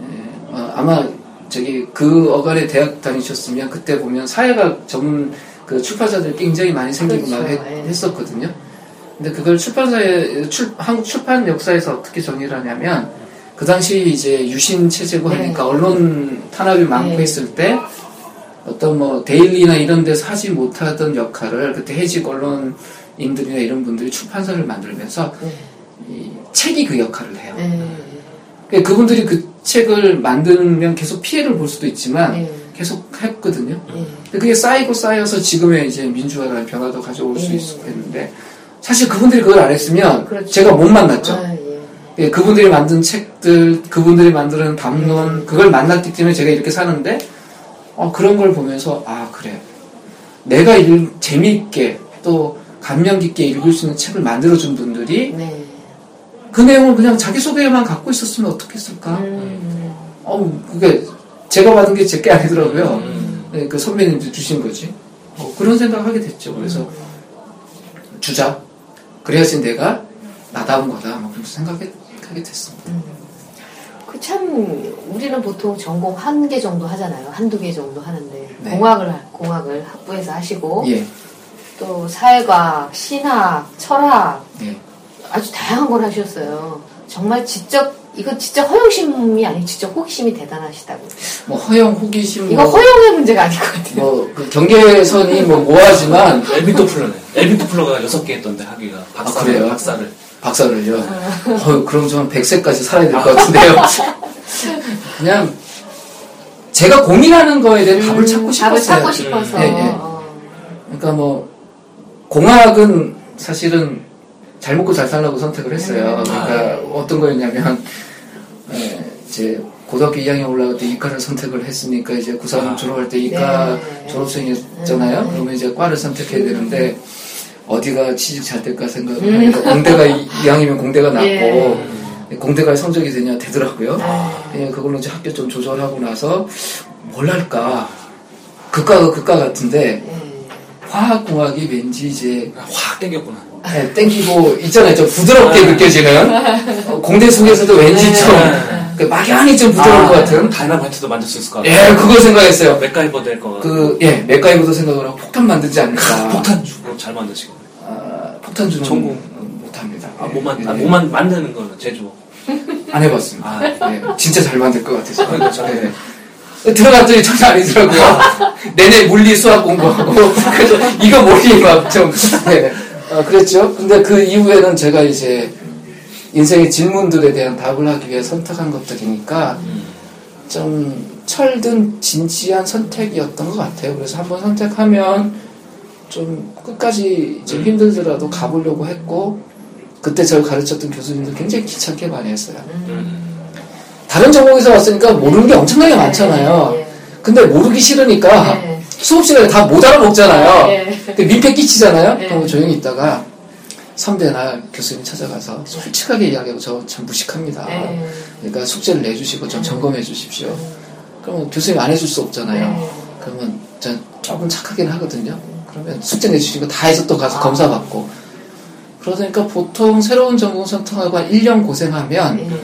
예, 어, 아마 저기 그 어간에 대학 다니셨으면 그때 보면 사회학 전문 그 출판사들 굉장히 많이 생기고 그렇죠. 막 했, 예. 했었거든요. 근데 그걸 출판사에 출, 한국 출판 역사에서 어떻게 정의를 하냐면 그 당시 이제 유신 체제고 네. 하니까 언론 탄압이 많고 네. 했을 때 어떤 뭐 데일리나 이런 데서 하지 못하던 역할을 그때 해직 언론인들이나 이런 분들이 출판사를 만들면서 네. 이 책이 그 역할을 해요. 예. 그러니까 그분들이 그 책을 만들면 계속 피해를 볼 수도 있지만 예. 계속 했거든요. 예. 근데 그게 쌓이고 쌓여서 지금의 이제 민주화라는 변화도 가져올 수 예. 있었겠는데 사실 그분들이 그걸 안 했으면 그렇죠. 제가 못 만났죠. 아, 예. 예, 그분들이 만든 책들, 그분들이 만드는 담론, 그걸 만났기 때문에 제가 이렇게 사는데, 어, 그런 걸 보면서, 아, 그래. 내가 읽, 재미있게, 또, 감명 깊게 읽을 수 있는 책을 만들어준 분들이, 네. 그 내용을 그냥 자기소개만 갖고 있었으면 어떻겠을까? 음. 어우, 그게, 제가 받은 게 제 게 아니더라고요. 음. 네, 그 선배님들 주신 거지. 어, 그런 생각을 하게 됐죠. 그래서, 주자. 그래야지 내가 나다운 거다. 뭐, 그렇게 생각하게 됐습니다. 그 참 우리는 보통 전공 한 개 정도 하잖아요. 한두 개 정도 하는데 네. 공학을 하- 공학을 학부에서 하시고 예, 또 사회과학, 신학, 철학 예. 아주 다양한 걸 하셨어요. 정말 지적 이거 진짜 허영심이 아니고 진짜 호기심이 대단하시다고. 뭐 허영 호기심 이거 뭐, 허영의 문제가 아닐 것 같아요. 뭐, 그 경계선이 뭐 모호하지만 엘빈 도플러네. 엘빈 도플러가 여섯 개 했던데 하기가 박사 아, 그래요? 박사를. 박사를요. 아. 어, 그럼 저는 100세까지 살아야 될 것 같은데요. 그냥 제가 고민하는 거에 대해 답을 찾고 싶었어요. 음, 답을 찾고 싶어서. 예, 예. 어. 그러니까 뭐 공학은 사실은 잘 먹고 잘 살라고 선택을 했어요. 음. 그러니까 어떤 거였냐면 예, 이제 고등학교 2학년 올라갈 때 이과를 선택을 했으니까 이제 고3 아. 졸업할 때 이과 네. 졸업생이었잖아요. 음. 그러면 이제 과를 선택해야 되는데 어디가 취직 잘 될까 생각을 음. 하니까 공대가 이- 이왕이면 공대가 낫고 예. 공대가 성적이 되냐 되더라고요. 아. 예, 그걸로 이제 학교 좀 조절하고 나서 뭘 할까 극과가 극과 같은데 예. 화학공학이 왠지 이제 확 땡겼구나. 네, 땡기고 있잖아요. 좀 부드럽게 네. 느껴지는 어, 공대 속에서도 왠지 좀 네. 그 막연히 좀 부드러울 것 같은 다이나마이트도 만들 수 있을 것예 같아요. 그거 생각했어요. 맥가이버 될 것 같고. 그예 맥가이버도 생각을 하고 폭탄 만들지 않을까. 폭탄 주고 잘 만드시고. 아, 폭탄 주는 전공. 못합니다. 아, 예, 뭐만, 예, 아, 예. 뭐만 만드는 거는 제조. 안 해봤습니다. 아, 예, 진짜 잘 만들 것 같아서. 그러니까 저는 예. 들어갔더니 전혀 아니더라고요. 내내 물리 수학 공부하고 그래서 이거 뭐니 막좀 예. 어, 그랬죠. 근데 그 이후에는 제가 이제 인생의 질문들에 대한 답을 하기 위해 선택한 것들이니까 좀 철든 진지한 선택이었던 것 같아요. 그래서 한번 선택하면 좀 끝까지 좀 힘들더라도 가보려고 했고 그때 저를 가르쳤던 교수님들 굉장히 귀찮게 많이 했어요. 다른 전공에서 왔으니까 모르는 게 엄청나게 많잖아요. 예. 근데 모르기 싫으니까 예. 수업 시간에 다 못 알아먹잖아요. 예. 근데 민폐 끼치잖아요. 예. 그럼 조용히 있다가 선배나 교수님 찾아가서 솔직하게 이야기하고 저 참 무식합니다. 예. 그러니까 숙제를 내주시고 좀 점검해 주십시오. 그러면 교수님 안 해줄 수 없잖아요. 네. 그러면 전 조금 착하긴 하거든요. 그러면 숙제 내주시고 다 해서 또 가서 아. 검사 받고 그러니까 보통 새로운 전공 선택하고 한 1년 고생하면 예.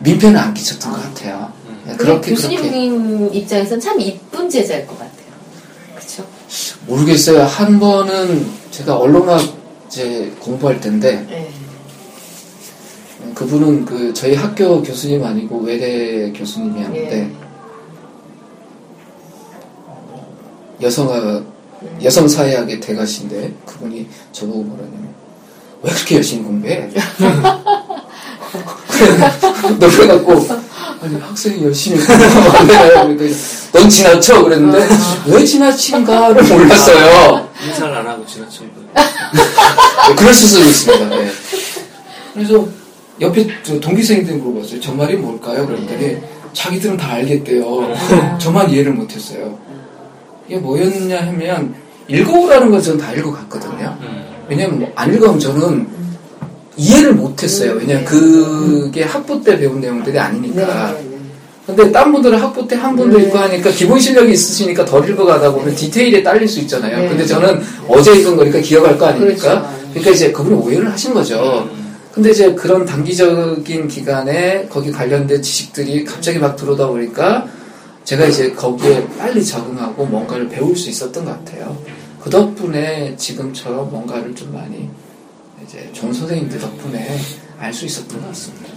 민폐는 안 끼쳤던 것 같아요. 그렇게 그렇게 교수님 입장에선 참 이쁜 제자일 것 같아요. 그렇죠? 모르겠어요. 한 번은 제가 언론학 이제 공부할 때인데 예. 그분은 그 저희 학교 교수님 아니고 외대 교수님이었는데 예. 여성학 여성 사회학의 대가신데 그분이 저보고 뭐라냐면 왜 그렇게 열심히 공부해? 놀래갖고 아니 학생이 열심히 공부하면 안 되나요? 그러니까 넌 지나쳐 그랬는데 왜 지나친가를 몰랐어요. 인사를 안 하고 지나친 거. 네, 그럴 수도 있습니다. 네. 그래서 옆에 저 동기생들 물어봤어요. 저 말이 뭘까요? 그랬더니 자기들은 다 알겠대요. 저만 이해를 못했어요. 이게 뭐였냐 하면 읽어보라는 건 저는 다 읽어갔거든요. 왜냐면 뭐 안 읽으면 저는 이해를 못했어요. 왜냐면 그게 학부 때 배운 내용들이 네. 아니니까. 네, 네. 근데 딴 분들은 학부 때 한 분도 읽고 하니까 기본 실력이 있으시니까 덜 읽어가다 보면 디테일에 딸릴 수 있잖아요. 네. 근데 저는 어제 읽은 거니까 기억할 거 아닙니까? 그렇죠. 그러니까 이제 그분이 오해를 하신 거죠. 근데 이제 그런 단기적인 기간에 거기 관련된 지식들이 갑자기 막 들어오다 보니까 제가 이제 거기에 빨리 적응하고 뭔가를 배울 수 있었던 것 같아요. 그 덕분에 지금처럼 뭔가를 좀 많이 이제 좋은 선생님들 덕분에 알 수 있었던 것 같습니다.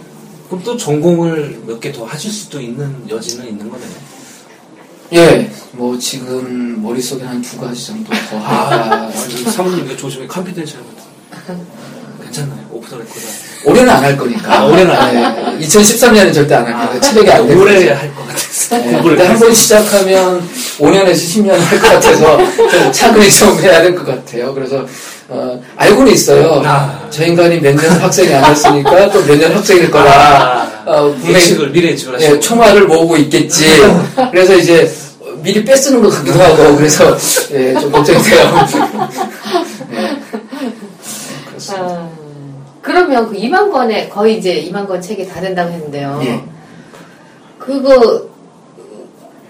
그럼 또 전공을 몇 개 더 하실 수도 있는 여지는 있는 거네요. 예, 뭐 지금 머릿속에 한 두 가지 정도 더 아, 하가 사모님 이거 조심히 confidential 괜찮나요? off the record. 올해는 안 할 거니까. 아, 올해는 안 네, 2013년은 절대 안 할 거니까 체력이 안 되고. 올해 할 것 같았어. 네, 공부를 근데 한번 시작하면 5년에서 10년 할 것 같아서 좀 차근히 좀 해야 될 것 같아요. 그래서 어, 알고는 있어요. 아. 저 인간이 몇 년 학생이 아니었으니까 또 몇 년 학생일 거라. 아, 어, 분명히 예측을 미래 예측을 하시고. 예, 총알을 모으고 있겠지. 그래서 이제 미리 뺏쓰는 것 같기도 하고 그래서 예, 좀 걱정이 돼요. 예. 그렇습니다. 아, 그러면 그 2만 권에 거의 이제 2만 권 책이 다 된다고 했는데요. 예. 그거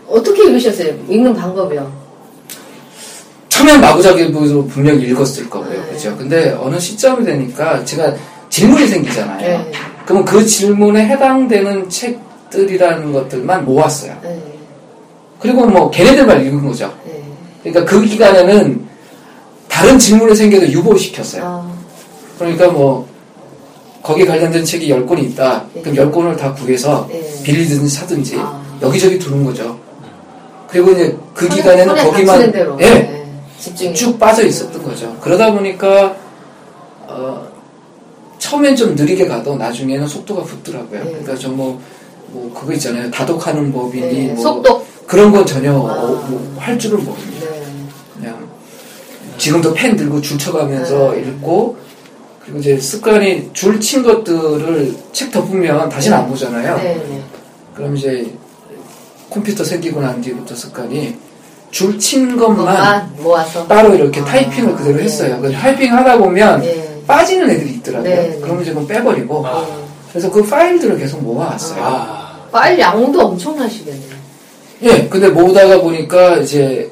어떻게 읽으셨어요? 읽는 방법이요. 처음엔 마구잡이로 분명히 읽었을 거고요. 네. 그죠? 근데 어느 시점이 되니까 제가 질문이 생기잖아요. 네. 그러면 그 질문에 해당되는 책들이라는 것들만 모았어요. 네. 그리고 뭐 걔네들만 읽은 거죠. 네. 그러니까 그 기간에는 다른 질문이 생겨도 유보시켰어요. 아, 그러니까 뭐 거기에 관련된 책이 10권이 있다. 그럼 10권을 다 구해서 네. 빌리든지 사든지 아. 여기저기 두는 거죠. 그리고 이제 그 기간에는 거기만. 예, 네. 집중이. 쭉 빠져 있었던 거죠. 그러다 보니까 어, 처음엔 좀 느리게 가도 나중에는 속도가 붙더라고요. 네. 그러니까 좀 뭐, 뭐 그거 있잖아요. 다독하는 법이니 네. 뭐 속독. 그런 건 전혀 아. 어, 뭐할 줄은 모릅니다. 네. 그냥 지금도 펜 들고 줄 쳐가면서 네. 읽고 그리고 이제 습관이 줄 친 것들을 책 덮으면 다시는 안 보잖아요. 네. 네. 그럼 이제 컴퓨터 생기고 난 뒤부터 습관이 줄친 것만 모아서. 따로 이렇게 아, 타이핑을 그대로 네. 했어요. 그래서 타이핑 하다 보면 네. 빠지는 애들이 있더라고요. 네, 네. 이제 그건 빼버리고 아. 그래서 그 파일들을 계속 모아왔어요. 아, 파일 양도 엄청나시겠네요. 예, 근데 모으다가 보니까 이제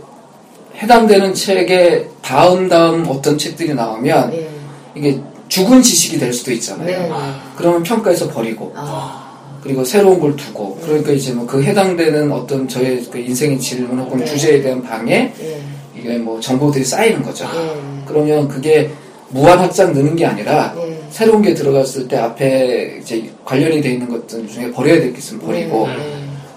해당되는 책에 다음 다음 어떤 책들이 나오면 네. 이게 죽은 지식이 될 수도 있잖아요. 네. 그러면 평가해서 버리고 아. 그리고 새로운 걸 두고 그러니까 이제 뭐 그 해당되는 어떤 저의 그 인생의 질문 혹은 네. 주제에 대한 방에 예. 이게 뭐 정보들이 쌓이는 거죠. 예. 그러면 그게 무한 확장 느는 게 아니라 예. 새로운 게 들어갔을 때 앞에 이제 관련이 돼 있는 것들 중에 버려야 될 게 있으면 버리고 예.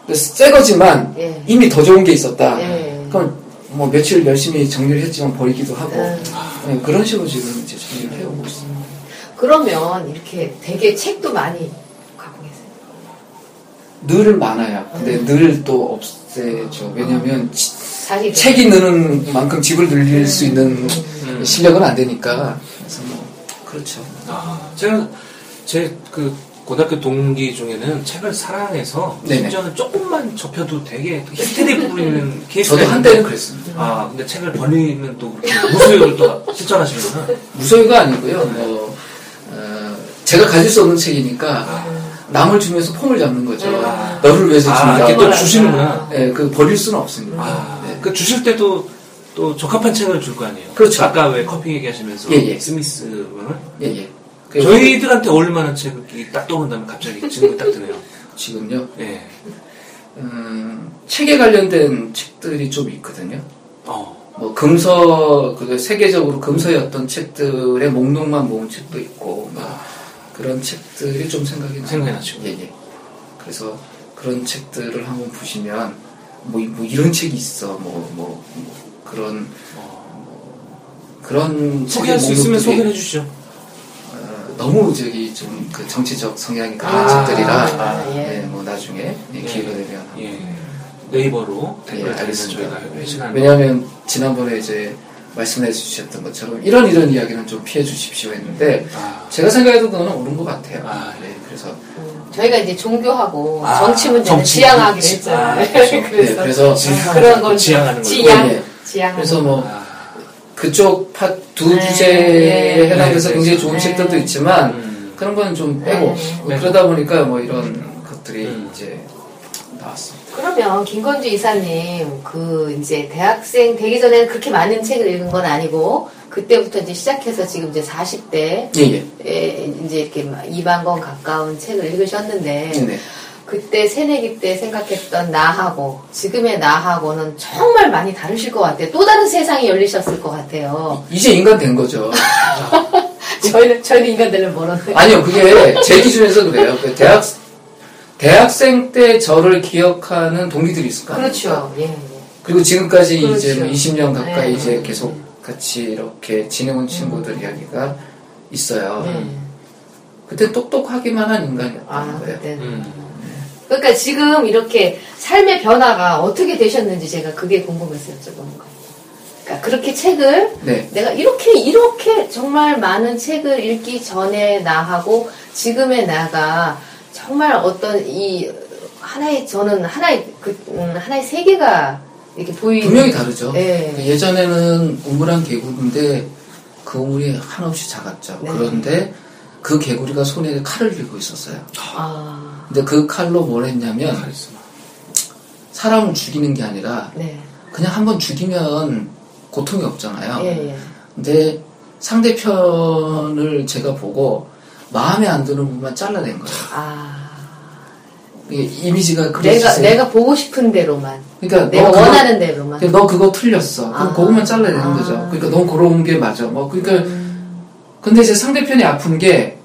근데 새 거지만 예. 이미 더 좋은 게 있었다. 예. 그럼 뭐 며칠 열심히 정리를 했지만 버리기도 하고 예. 네, 그런 식으로 지금 이제 정리를 해오고 있습니다. 그러면 이렇게 되게 책도 많이. 늘 많아요. 근데 음. 늘또 없애죠. 왜냐하면 치- 자기 책이 느는 만큼 집을 늘릴 수 있는 음. 실력은 안 되니까 그래서 뭐 그렇죠. 아, 제가 제 그 고등학교 동기 중에는 책을 사랑해서. 심지어는 조금만 접혀도 되게 히스테리 부리는 케이스가 저도 한때는 그랬습니다. 아, 근데 책을 버리면 또 그렇게 무수욕을 또 실천하시는구나. 무소유가 아니고요. 뭐 어, 제가 가질 수 없는 책이니까 남을 주면서 폼을 잡는 거죠. 아. 너를 위해서 아, 준다. 이렇게 또 주시는구나. 네, 그 버릴 수는 없습니다. 아, 네. 그 주실 때도 또 적합한 책을 줄 거 아니에요. 그렇죠. 아까 왜 커피 얘기하시면서 예, 예. 스미스 분을 예, 예. 그 저희들한테 어울릴 만한 책이 딱 떠오른다면 갑자기 지금이 딱 드네요. 지금요. 예. 음, 책에 관련된 책들이 좀 있거든요. 어. 뭐 금서 그 세계적으로 금서였던 책들의 목록만 모은 책도 있고 뭐 그런 책들이 좀 생각이 나요. 생각이 나죠. 예, 예. 그래서 그런 책들을 한번 보시면 뭐, 이- 뭐 이런 책이 있어 뭐, 뭐, 뭐 그런 뭐 그런 소개할 수 있으면 소개해 주시죠. 어, 너무 저기 좀 그 정치적 성향이 강한 아, 책들이라 아, 예. 예, 뭐 나중에 예, 기회가 되면 예. 네이버로 댓글 예, 달리면 알겠습니다. 저희가 회신하는 왜냐하면 지난번에 이제 말씀해 주셨던 것처럼 이런 이런 이야기는 좀 피해 주십시오 했는데 아. 제가 생각해도 그거는 옳은 것 같아요. 아, 네, 그래서 음, 저희가 이제 종교하고 아, 정치 문제는 정치. 지향하기로 지- 했잖아요. 아, 그렇죠. 네, 그래서, 그래서 지향- 그런 걸 지향하는 걸로. 지향, 예, 예. 지향. 그래서 뭐 아. 그쪽 파두 네, 주제에 네, 해당돼서 네, 굉장히 네. 좋은 네. 책들도 있지만 음. 그런 건좀 빼고 네. 뭐 그러다 보니까 뭐 이런 것들이 음. 이제 나왔습니다. 그러면 김건주 이사님 그 이제 대학생 되기 전에는 그렇게 많은 책을 읽은 건 아니고 그때부터 이제 시작해서 지금 이제 40대 예, 예. 에 이제 이렇게 2만 권 가까운 책을 읽으셨는데 네, 네. 그때 새내기 때 생각했던 나하고 지금의 나하고는 정말 많이 다르실 것 같아요. 또 다른 세상이 열리셨을 것 같아요. 이제 인간 된 거죠. 저희는 저희는 인간들은 멀었는데. 아니요, 그게 제 기준에서 그래요. 그 대학 대학생 때 저를 기억하는 동기들이 있을 거 아닙니까? 그렇죠. 예. 예. 그리고 지금까지 그렇죠. 이제 뭐 20년 가까이 네. 이제 계속 같이 이렇게 지내온 친구들 이야기가 있어요. 네. 그때 똑똑하기만 한 인간이었던 아 거예요. 그때는. 음. 그러니까 지금 이렇게 삶의 변화가 어떻게 되셨는지 제가 그게 궁금해서 여쭤보는 거예요. 그러니까 그렇게 책을 네. 내가 이렇게 이렇게 정말 많은 책을 읽기 전에 나하고 지금의 나가 정말 어떤 이 하나의 저는 하나의 그 음, 하나의 세계가 이렇게 보이는 분명히 다르죠. 네. 그 예전에는 우물한 개구리인데 그 우물이 한없이 작았죠. 네. 그런데 그 개구리가 손에 칼을 들고 있었어요. 아, 근데 그 칼로 뭘 했냐면. 사람을 죽이는 게 아니라 네, 그냥 한번 죽이면 고통이 없잖아요. 예, 예. 근데 상대편을 제가 보고 마음에 안 드는 부분만 잘라낸 거예요. 아, 이미지가 내가 그려지세요. 내가 보고 싶은 대로만, 그러니까 내가 너 그거- 원하는 대로만. 너 그거 틀렸어. 그럼 아. 그것만 잘라내는 아. 거죠. 그러니까 넌 그런 게 맞아. 뭐 그러니까 음, 근데 이제 상대편이 아픈 게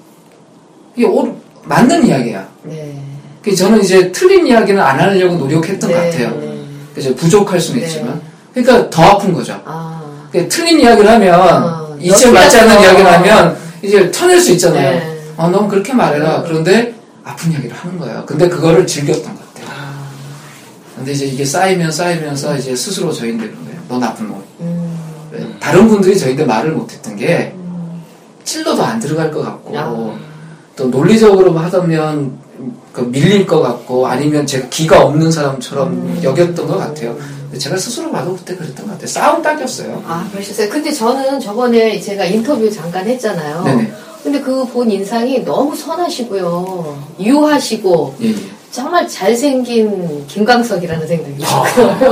이게 옳- 맞는 이야기야. 네, 그래서 저는 이제 틀린 이야기는 안 하려고 노력했던 것 네, 같아요. 네. 그래서 부족할 수는 네. 있지만. 그러니까 더 아픈 거죠. 아, 그러니까 틀린 이야기를 하면 어, 이제 너 맞지 않는. 이야기를 하면 이제 터낼 수 있잖아요. 네. 어, 넌 그렇게 말해라. 그런데 아픈 이야기를 하는 거예요. 근데 그거를 즐겼던 것 같아요. 아, 근데 이제 이게 쌓이면 쌓이면서 이제 스스로 저인되는 거예요. 너 나쁜 놈. 음, 네. 다른 분들이 저희한테 말을 못했던 게 찔러도 안 들어갈 것 같고 야. 또 논리적으로 하다면 그 밀릴 것 같고 아니면 제가 기가 없는 사람처럼 음. 여겼던 것 같아요. 제가 스스로 봐도 그때 그랬던 것 같아요. 싸움 딱이었어요. 아, 그러셨어요. 근데 저는 저번에 제가 인터뷰 잠깐 했잖아요. 네네. 근데 그 본 인상이 너무 선하시고요. 유하시고, 예, 예. 정말 잘생긴 김광석이라는 생각이 아. 들어요.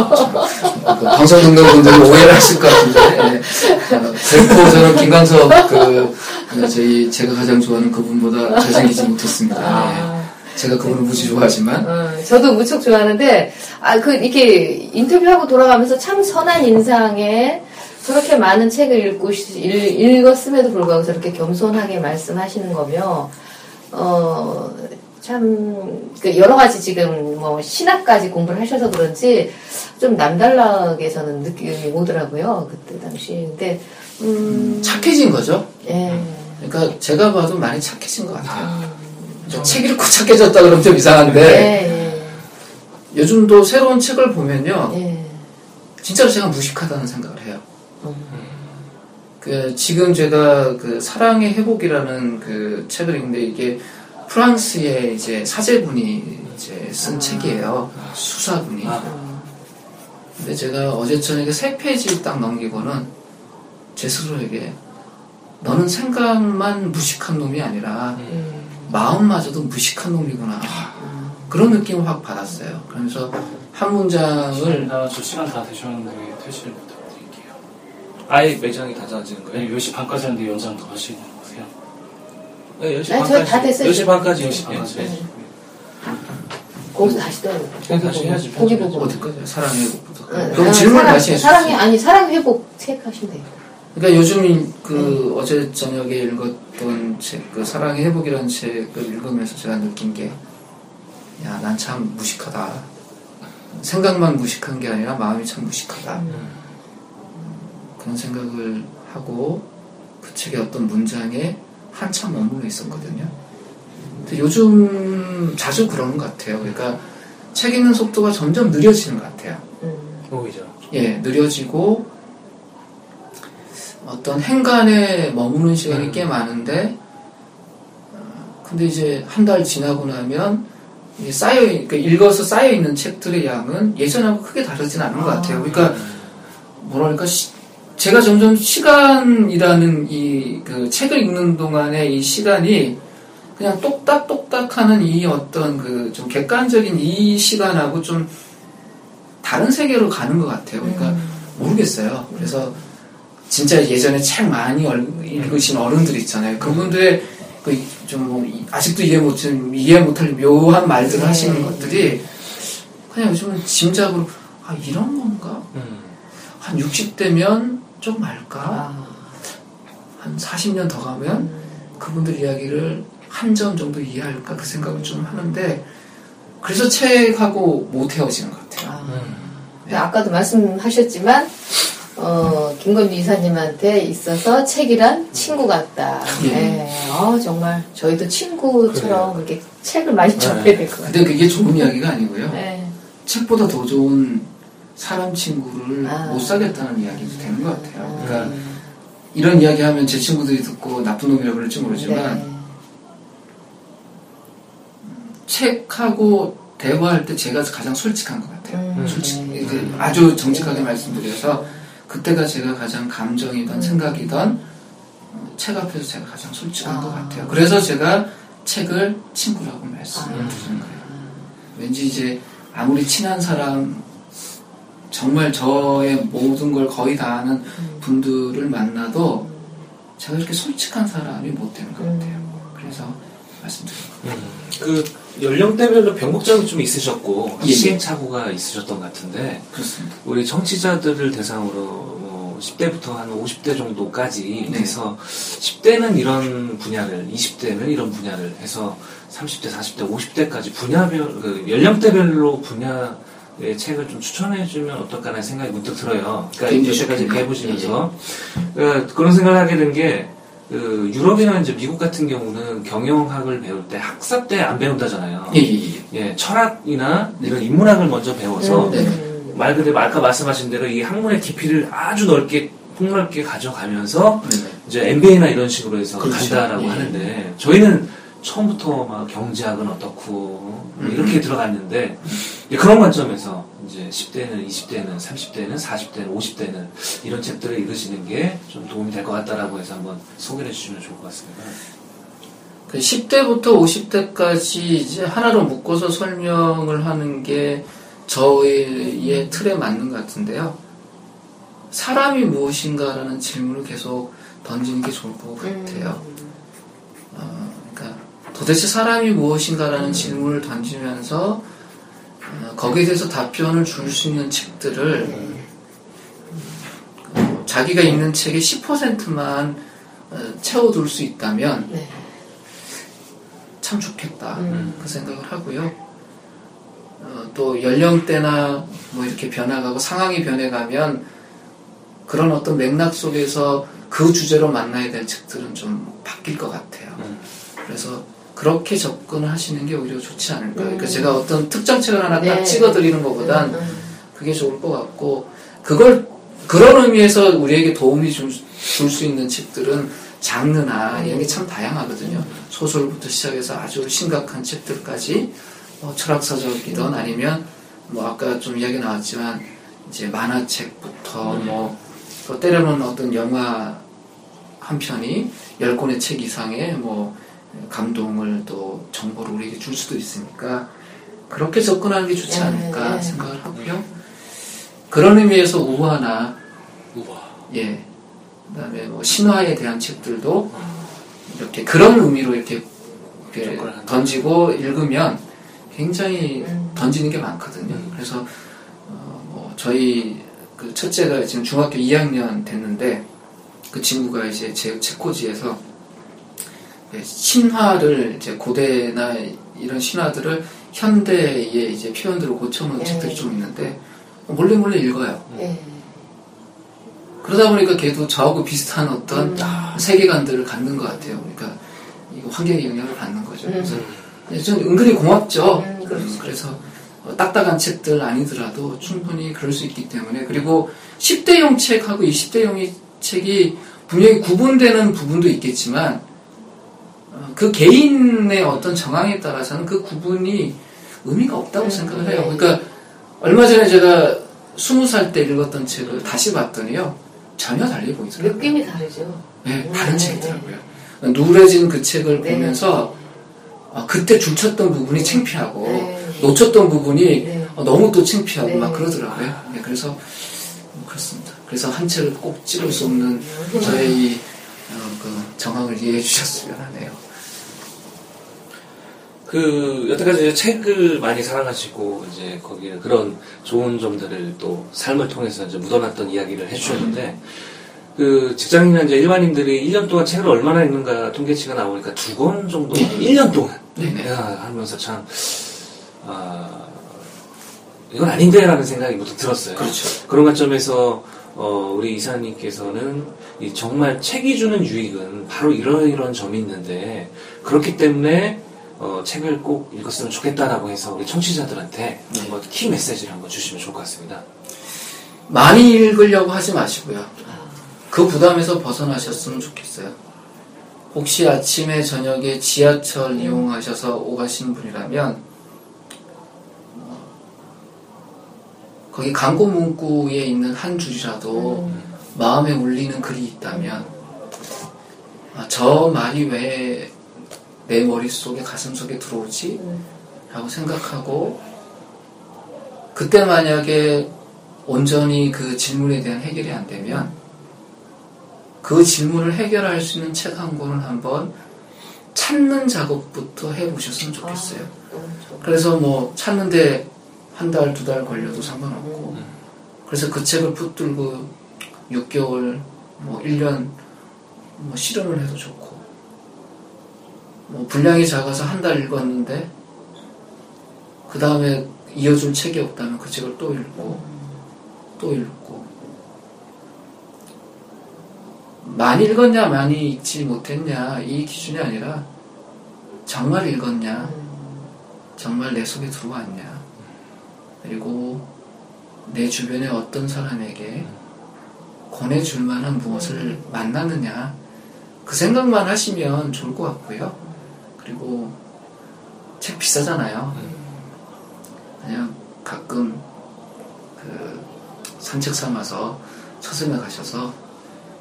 어, 그 방송 듣는 분들이 오해를 하실 것 같은데 예. 어, 결코 저는 김광석 그 어, 저희 제가 가장 좋아하는 그분보다 잘생기지 못했습니다. 아. 예. 제가 그분을 무지 좋아하지만 어, 저도 무척 좋아하는데, 아, 그, 이렇게 인터뷰하고 돌아가면서 참 선한 인상에 저렇게 많은 책을 읽고, 시- 읽, 읽었음에도 불구하고 저렇게 겸손하게 말씀하시는 거며, 어, 참, 그 여러 가지 지금 뭐 신학까지 공부를 하셔서 그런지 좀 남달라게 저는 느낌이 오더라고요. 그때 당시. 근데, 음, 착해진 거죠. 예. 그러니까 제가 봐도 많이 착해진 것 같아요. 음, 저책 읽고 착해졌다 그러면 좀 이상한데 예, 요즘도 새로운 책을 보면요 예, 예. 진짜로 제가 무식하다는 생각을 해요. 음. 그 지금 제가 그 사랑의 회복이라는 그 책을 읽는데 이게 프랑스의 이제 사제분이 이제 쓴 아. 책이에요. 수사분이. 아. 근데 제가 어제 저녁에 세 페이지 딱 넘기고는 제 스스로에게 너는 생각만 무식한 놈이 아니라 음. 마음마저도 무식한 놈이구나. 그런 느낌을 확 받았어요. 그러면서 한 문장을 나저 시간 다 되셨는데 퇴실 부탁드릴게요. 아예 매장이 닫아지는 거예요? 네, 10시 반까지 하는데 연장 더 하시는 거세요? 네, 10시 아니, 반까지. 저희 다 됐어요. 10시 반까지. 10시 반까지. 네. 거기서 다시 또 그냥 다시 해야지, 고기. 보고. 어디까지 사랑의 회복부터. 응, 그럼 응, 질문 사랑, 다시 해주세요. 사랑이 아니 사랑 회복 체크하시면 돼요. 그러니까 요즘 그 어제 저녁에 읽었던 책, 그 사랑의 회복이라는 책을 읽으면서 제가 느낀 게, 야, 난 참 무식하다. 생각만 무식한 게 아니라 마음이 참 무식하다. 그런 생각을 하고 그 책의 어떤 문장에 한참 머물러 있었거든요. 근데 요즘 자주 그러는 것 같아요. 그러니까 책 읽는 속도가 점점 느려지는 것 같아요. 음. 오히려. 예, 느려지고 어떤 행간에 머무는 시간이 음. 꽤 많은데 어, 근데 이제 한 달 지나고 나면 쌓여 그러니까 읽어서 쌓여 있는 책들의 양은 예전하고 크게 다르진 않은 것 같아요. 그러니까 뭐랄까 시- 제가 점점 시간이라는 이 그 책을 읽는 동안에 이 시간이 그냥 똑딱똑딱 하는 이 어떤 그 좀 객관적인 이 시간하고 좀 다른 세계로 가는 것 같아요. 그러니까 음. 모르겠어요. 그래서 진짜 예전에 책 많이 얼- 읽으신 어른들 있잖아요. 그분들의 그좀 아직도 이해 못 이해 못할 묘한 말들을 네. 하시는 것들이 그냥 요즘은 짐작으로 아 이런 건가? 음. 한 60대면 좀 말까? 아. 한 40년 더 가면 그분들 이야기를 한 점 정도 이해할까 그 생각을 좀 하는데 그래서 책하고 못 헤어지는 것 같아요. 아. 음. 근데 아까도 말씀하셨지만 어, 김건주 이사님한테 있어서 책이란 친구 같다. 예. 예. 어, 정말 저희도 친구처럼 그렇게 책을 많이 접해야 될 것 같아요. 근데 그게 좋은 이야기가 아니고요. 예. 책보다 더 좋은 사람 친구를 아. 못 사겠다는 이야기도 되는 것 같아요. 아. 그러니까 이런 이야기 하면 제 친구들이 듣고 나쁜 놈이라고 그럴지 모르지만 네. 책하고 대화할 때 제가 가장 솔직한 것 같아요. 음. 솔직, 네. 그 아주 정직하게 말씀드려서 그때가 제가 가장 감정이던 음. 생각이던 어, 책 앞에서 제가 가장 솔직한 아. 것 같아요. 그래서 제가 책을 친구라고 말씀을 아. 드리는 거예요. 왠지 이제 아무리 친한 사람 정말 저의 모든 걸 거의 다 아는 음. 분들을 만나도 제가 이렇게 솔직한 사람이 못 되는 것 같아요. 그래서 말씀드린 거예요. 그 연령대별로 변곡점이 좀 있으셨고 예, 예. 시행착오가 있으셨던 것 같은데 그렇습니다. 우리 청취자들을 대상으로 뭐 10대부터 한 50대 정도까지 네. 해서 10대는 이런 분야를 20대는 이런 분야를 해서 30대, 40대, 50대까지 분야별 그 연령대별로 분야 의 책을 좀 추천해주면 어떨까라는 생각이 문득 들어요. 그러니까 여태까지 좋겠네요. 해보시면서 그러니까 그런 생각을 하게 된 게 그 유럽이나 이제 미국 같은 경우는 경영학을 배울 때 학사 때 안 배운다잖아요. 예, 예, 예. 예, 철학이나 이런 인문학을 먼저 배워서 네. 음. 말 그대로 아까 말씀하신 대로 이 학문의 깊이를 아주 넓게 폭넓게 가져가면서 네, 네. 이제 MBA나 이런 식으로 해서 그렇죠. 간다라고 예. 하는데 저희는 처음부터 막 경제학은 어떻고. 이렇게 들어갔는데 이제 그런 관점에서 이제 10대는 20대는 30대는 40대는 50대는 이런 책들을 읽으시는 게 좀 도움이 될 것 같다라고 해서 한번 소개를 해주시면 좋을 것 같습니다. 그 10대부터 50대까지 이제 하나로 묶어서 설명을 하는 게 저의 틀에 맞는 것 같은데요. 사람이 무엇인가라는 질문을 계속 던지는 게 좋을 것 같아요. 어, 그러니까 도대체 사람이 무엇인가라는 질문을 던지면서 어, 거기에 대해서 답변을 줄 수 있는 책들을 어, 자기가 읽는 책의 10%만 어, 채워둘 수 있다면 네. 참 좋겠다 음. 그 생각을 하고요. 어, 또 연령대나 뭐 이렇게 변화가고 상황이 변해가면 그런 어떤 맥락 속에서 그 주제로 만나야 될 책들은 좀 바뀔 것 같아요. 음. 그래서 그렇게 접근을 하시는 게 오히려 좋지 않을까. 그러니까 음. 제가 어떤 특정 책을 하나 딱 네. 찍어드리는 것보단 음, 음. 그게 좋을 것 같고 그걸 그런 의미에서 우리에게 도움이 줄 수 있는 책들은 장르나 이런 게 참 다양하거든요. 소설부터 시작해서 아주 심각한 책들까지 뭐 철학사적이든 아니면 뭐 아까 좀 이야기 나왔지만 이제 만화책부터 뭐 또 때로는 어떤 영화 한 편이 열 권의 책 이상의 뭐 감동을 또 정보를 우리에게 줄 수도 있으니까 그렇게 접근하는 게 좋지 네, 않을까 네. 생각을 하고요. 그런 의미에서 우화나 우와. 예 그다음에 뭐 신화에 대한 책들도 이렇게 그런 의미로 이렇게, 이렇게 던지고 읽으면 굉장히 음. 던지는 게 많거든요. 그래서 어, 뭐 저희 그 첫째가 지금 중학교 2학년 됐는데 그 친구가 이제 제 책꽂이에서 예, 신화를 이제 고대나 이런 신화들을 현대의 이제 표현들을 고쳐놓은 네. 책들이 좀 있는데 몰래 몰래 읽어요. 예. 그러다 보니까 걔도 저하고 비슷한 어떤 음. 세계관들을 갖는 것 같아요. 그러니까 환경의 영향을 받는 거죠. 음. 그래서 좀 은근히 고맙죠. 음, 그렇죠. 음, 그래서 어, 딱딱한 책들 아니더라도 충분히 그럴 수 있기 때문에 그리고 10대용 책하고 20대용 책이 분명히 구분되는 부분도 있겠지만 어, 그 개인의 어떤 정황에 따라서는 그 구분이 의미가 없다고 음, 생각을 네. 해요. 그러니까 얼마 전에 제가 20살 때 읽었던 책을 다시 봤더니요. 전혀 달리 보이더라고요. 느낌이 다르죠. 네, 음, 다른 네, 책이더라고요. 누래진 그 책을 네. 보면서 아, 그때 줄쳤던 부분이 창피하고 네. 놓쳤던 부분이 네. 어, 너무 또 창피하고 네. 막 그러더라고요. 네, 그래서 음, 그렇습니다. 그래서 한 책을 꼭 찍을 수 없는 저의 이 어, 그 정황을 이해해 주셨으면 하네요. 그 여태까지 책을 많이 사랑하시고 이제 거기에 그런 좋은 점들을 또 삶을 통해서 이제 묻어놨던 이야기를 해주셨는데 그 직장인이나 이제 일반인들이 1년 동안 책을 얼마나 읽는가 통계치가 나오니까 두 권 정도 1년 동안 네네. 야, 하면서 참 아, 이건 아닌데라는 생각이 문득 들었어요. 그렇죠. 그런 관점에서 어, 우리 이사님께서는 이 정말 책이 주는 유익은 바로 이런 이런 점이 있는데 그렇기 때문에 어, 책을 꼭 읽었으면 좋겠다라고 해서 우리 청취자들한테 한번 키 메시지를 한번 주시면 좋을 것 같습니다. 많이 읽으려고 하지 마시고요. 그 부담에서 벗어나셨으면 좋겠어요. 혹시 아침에 저녁에 지하철 이용하셔서 오가신 분이라면 어, 거기 광고 문구에 있는 한 줄이라도 마음에 울리는 글이 있다면 아, 저 말이 왜 내 머릿속에 가슴속에 들어오지? 라고 생각하고 그때 만약에 온전히 그 질문에 대한 해결이 안 되면 그 질문을 해결할 수 있는 책 한 권을 한번 찾는 작업부터 해보셨으면 좋겠어요. 그래서 뭐 찾는데 한 달, 두 달 걸려도 상관없고 그래서 그 책을 붙들고 6개월, 뭐 1년 뭐 실험을 해도 좋고 뭐 분량이 작아서 한 달 읽었는데 그 다음에 이어줄 책이 없다면 그 책을 또 읽고 또 읽고. 많이 읽었냐 많이 읽지 못했냐 이 기준이 아니라 정말 읽었냐 정말 내 속에 들어왔냐 그리고 내 주변에 어떤 사람에게 권해줄 만한 무엇을 만나느냐 그 생각만 하시면 좋을 것 같고요 그리고 책 비싸잖아요 그냥 가끔 그 산책 삼아서 서점에 가셔서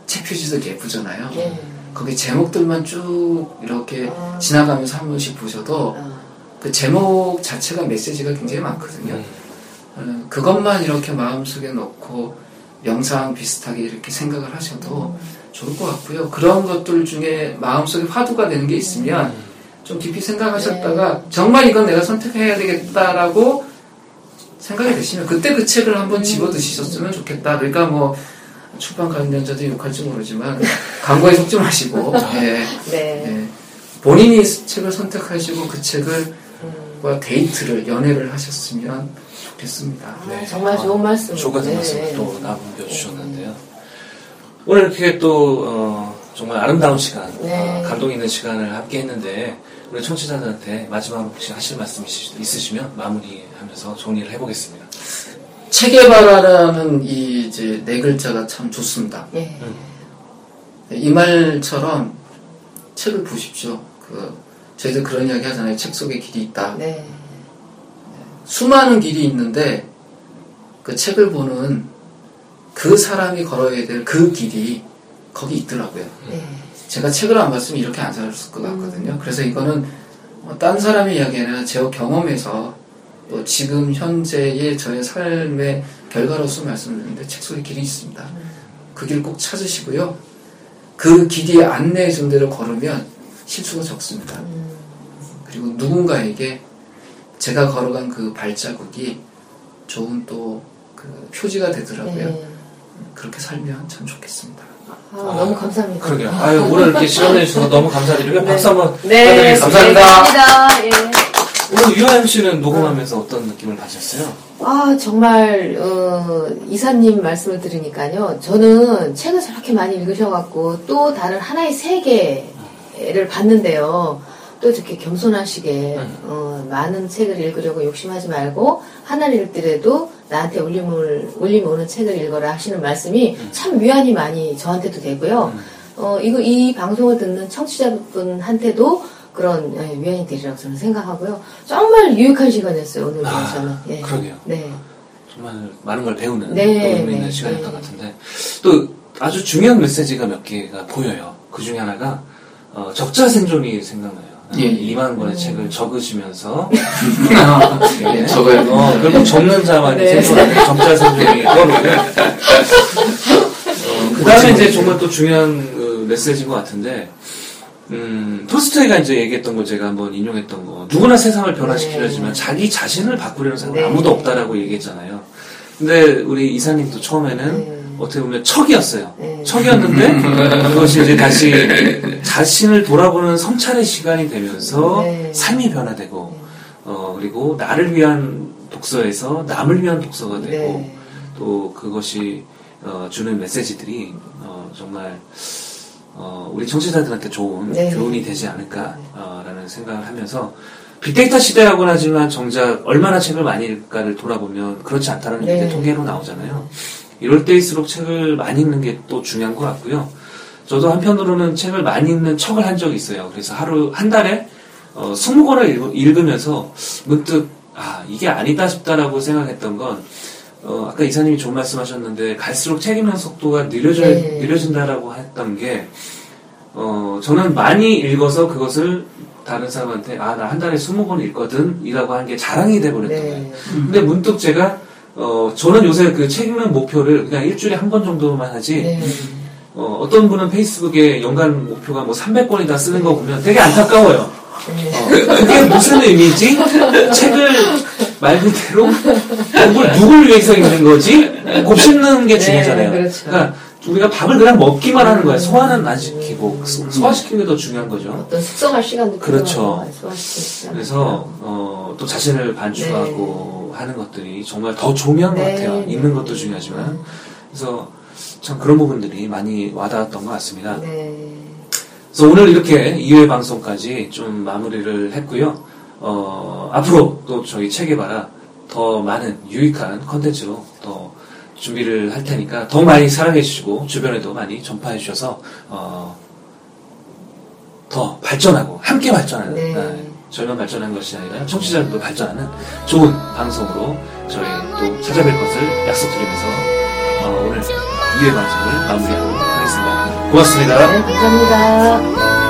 책 표지도 예쁘잖아요. 예. 거기 제목들만 쭉 이렇게 아. 지나가면서 한 번씩 보셔도 아, 그 제목 자체가 메시지가 굉장히 많거든요. 어, 그것만 이렇게 마음속에 넣고 명상 비슷하게 이렇게 생각을 하셔도 좋을 것 같고요. 그런 것들 중에 마음속에 화두가 되는 게 있으면 좀 깊이 생각하셨다가 정말 이건 내가 선택해야 되겠다라고 생각이 드시면 그때 그 책을 한번 집어 드셨으면 좋겠다. 그러니까 뭐 출판 관련자들이 욕할지 모르지만 광고에 속지 마시고 예, 네. 예. 본인이 책을 선택하시고 그 책을 과 데이트를 연애를 하셨으면 좋겠습니다. 아, 정말 좋은 말씀. 좋은 네. 말씀 또 남겨주셨는데요. 오늘 이렇게 또 어, 정말 아름다운 시간, 네. 어, 감동 있는 시간을 함께 했는데 우리 청취자들한테 마지막 혹시 하실 말씀 있으시- 있으시면 마무리하면서 정리를 해보겠습니다. 체계바라라는 이 이제 네 글자가 참 좋습니다. 예. 이 말처럼 책을 보십시오. 그 저희도 그런 이야기 하잖아요. 책 속에 길이 있다. 네. 수많은 길이 있는데 그 책을 보는 그 사람이 걸어야 될 그 길이 거기 있더라고요. 네. 제가 책을 안 봤으면 이렇게 안 살았을 것 같거든요. 그래서 이거는 뭐딴 사람의 이야기 아니라 제 경험에서 또 지금 현재의 저의 삶의 결과로서 말씀드리는데 책 속에 길이 있습니다. 그 길 꼭 찾으시고요. 그 길이 안내해 준 대로 걸으면 실수가 적습니다. 그리고 누군가에게 제가 걸어간 그 발자국이 좋은 또 그 표지가 되더라고요. 네. 그렇게 살면 참 좋겠습니다. 아, 너무 감사합니다. 그러게요. 아유, 오늘 이렇게 시간 내 주셔서 너무 감사드리고요. 박수 한번 네, 부탁드리겠습니다. 감사합니다. 예. 오늘 유아연 씨는 녹음하면서 어떤 느낌을 받으셨어요? 아, 정말, 어, 이사님 말씀을 들으니까요. 저는 책을 저렇게 많이 읽으셔갖고 또 다른 하나의 세계를 봤는데요. 또 이렇게 겸손하시게, 어, 많은 책을 읽으려고 욕심하지 말고, 하나를 읽더라도 나한테 울림을, 울림 오는 책을 읽어라 하시는 말씀이 참 위안이 많이 저한테도 되고요. 어, 이거, 이 방송을 듣는 청취자분한테도 그런 예, 위안이 되리라고 저는 생각하고요. 정말 유익한 시간이었어요, 오늘 아, 저는. 예. 그러게요. 네. 정말 많은 걸 배우는 네, 또 의미 있는 네, 시간이었던 네. 것 같은데 또 아주 중요한 메시지가 몇 개가 보여요. 그 중에 하나가 어, 적자 생존이 생각나요. 예, 예. 2만 권의 책을 적으시면서 예, 적어요. 어, 결국 적는 자만이 네. 생존하는 적자 생존이 떠오르고 어, 그 다음에 이제 정말 또 중요한 그 메시지인 것 같은데 음, 톨스토이가 이제 얘기했던 거 제가 한번 인용했던 거 누구나 세상을 변화시키려지만 자기 자신을 바꾸려는 사람은 네. 아무도 없다라고 얘기했잖아요. 근데 우리 이사님도 처음에는 네. 어떻게 보면 척이었어요. 네. 척이었는데 그것이 이제 다시 자신을 돌아보는 성찰의 시간이 되면서 네. 삶이 변화되고 어 그리고 나를 위한 독서에서 남을 위한 독서가 되고 네. 또 그것이 어, 주는 메시지들이 어, 정말 어, 우리 청취자들한테 좋은 네. 교훈이 되지 않을까라는 생각을 하면서 빅데이터 시대라고는 하지만 정작 얼마나 책을 많이 읽을까를 돌아보면 그렇지 않다는 네. 통계로 나오잖아요. 이럴 때일수록 책을 많이 읽는 게 또 중요한 것 같고요. 저도 한편으로는 책을 많이 읽는 척을 한 적이 있어요. 그래서 하루 한 달에 어, 20권을 읽 으면서 문득 아 이게 아니다 싶다라고 생각했던 건 어, 아까 이사님이 좋은 말씀 하셨는데 갈수록 책 읽는 속도가 느려져 네. 느려진다라고 했던 게 어, 저는 많이 읽어서 그것을 다른 사람한테 아 나 한 달에 20권 읽거든 이라고 한 게 자랑이 돼버렸던 거예요. 네. 근데 문득 제가 어, 저는 요새 그 책 읽는 목표를 그냥 일주일에 한 번 정도만 하지 네. 어, 어떤 분은 페이스북에 연간 목표가 뭐 300권이다 쓰는 거 보면 되게 안타까워요. 네. 어, 그게 무슨 의미지? 책을 말 그대로 누굴, 누굴 위해서 읽는 거지? 곱씹는 게 네, 중요하잖아요. 그렇죠. 러니까 우리가 밥을 그냥 먹기만 하는 거야. 소화는 안 시키고 소- 소화시키는 게 더 중요한 거죠. 어떤 숙성할 시간도 그렇죠. 그래서 어, 또 자신을 반추하고 하는 것들이 정말 더 중요한 것 네, 같아요. 네. 읽는 것도 중요하지만 그래서 참 그런 부분들이 많이 와닿았던 것 같습니다. 네. 그래서 오늘 이렇게 2회 방송까지 좀 마무리를 했고요. 어, 앞으로 또 저희 책에봐라 더 많은 유익한 컨텐츠로 더 준비를 할 테니까 더 많이 사랑해 주시고 주변에도 많이 전파해 주셔서 어, 더 발전하고 함께 발전하는 네. 네, 저희만 발전하는 것이 아니라 청취자들도 발전하는 좋은 방송으로 저희 또 찾아뵐 것을 약속드리면서 어, 오늘 2회 방송을 마무리하도록 하겠습니다. 고맙습니다. 네, 감사합니다.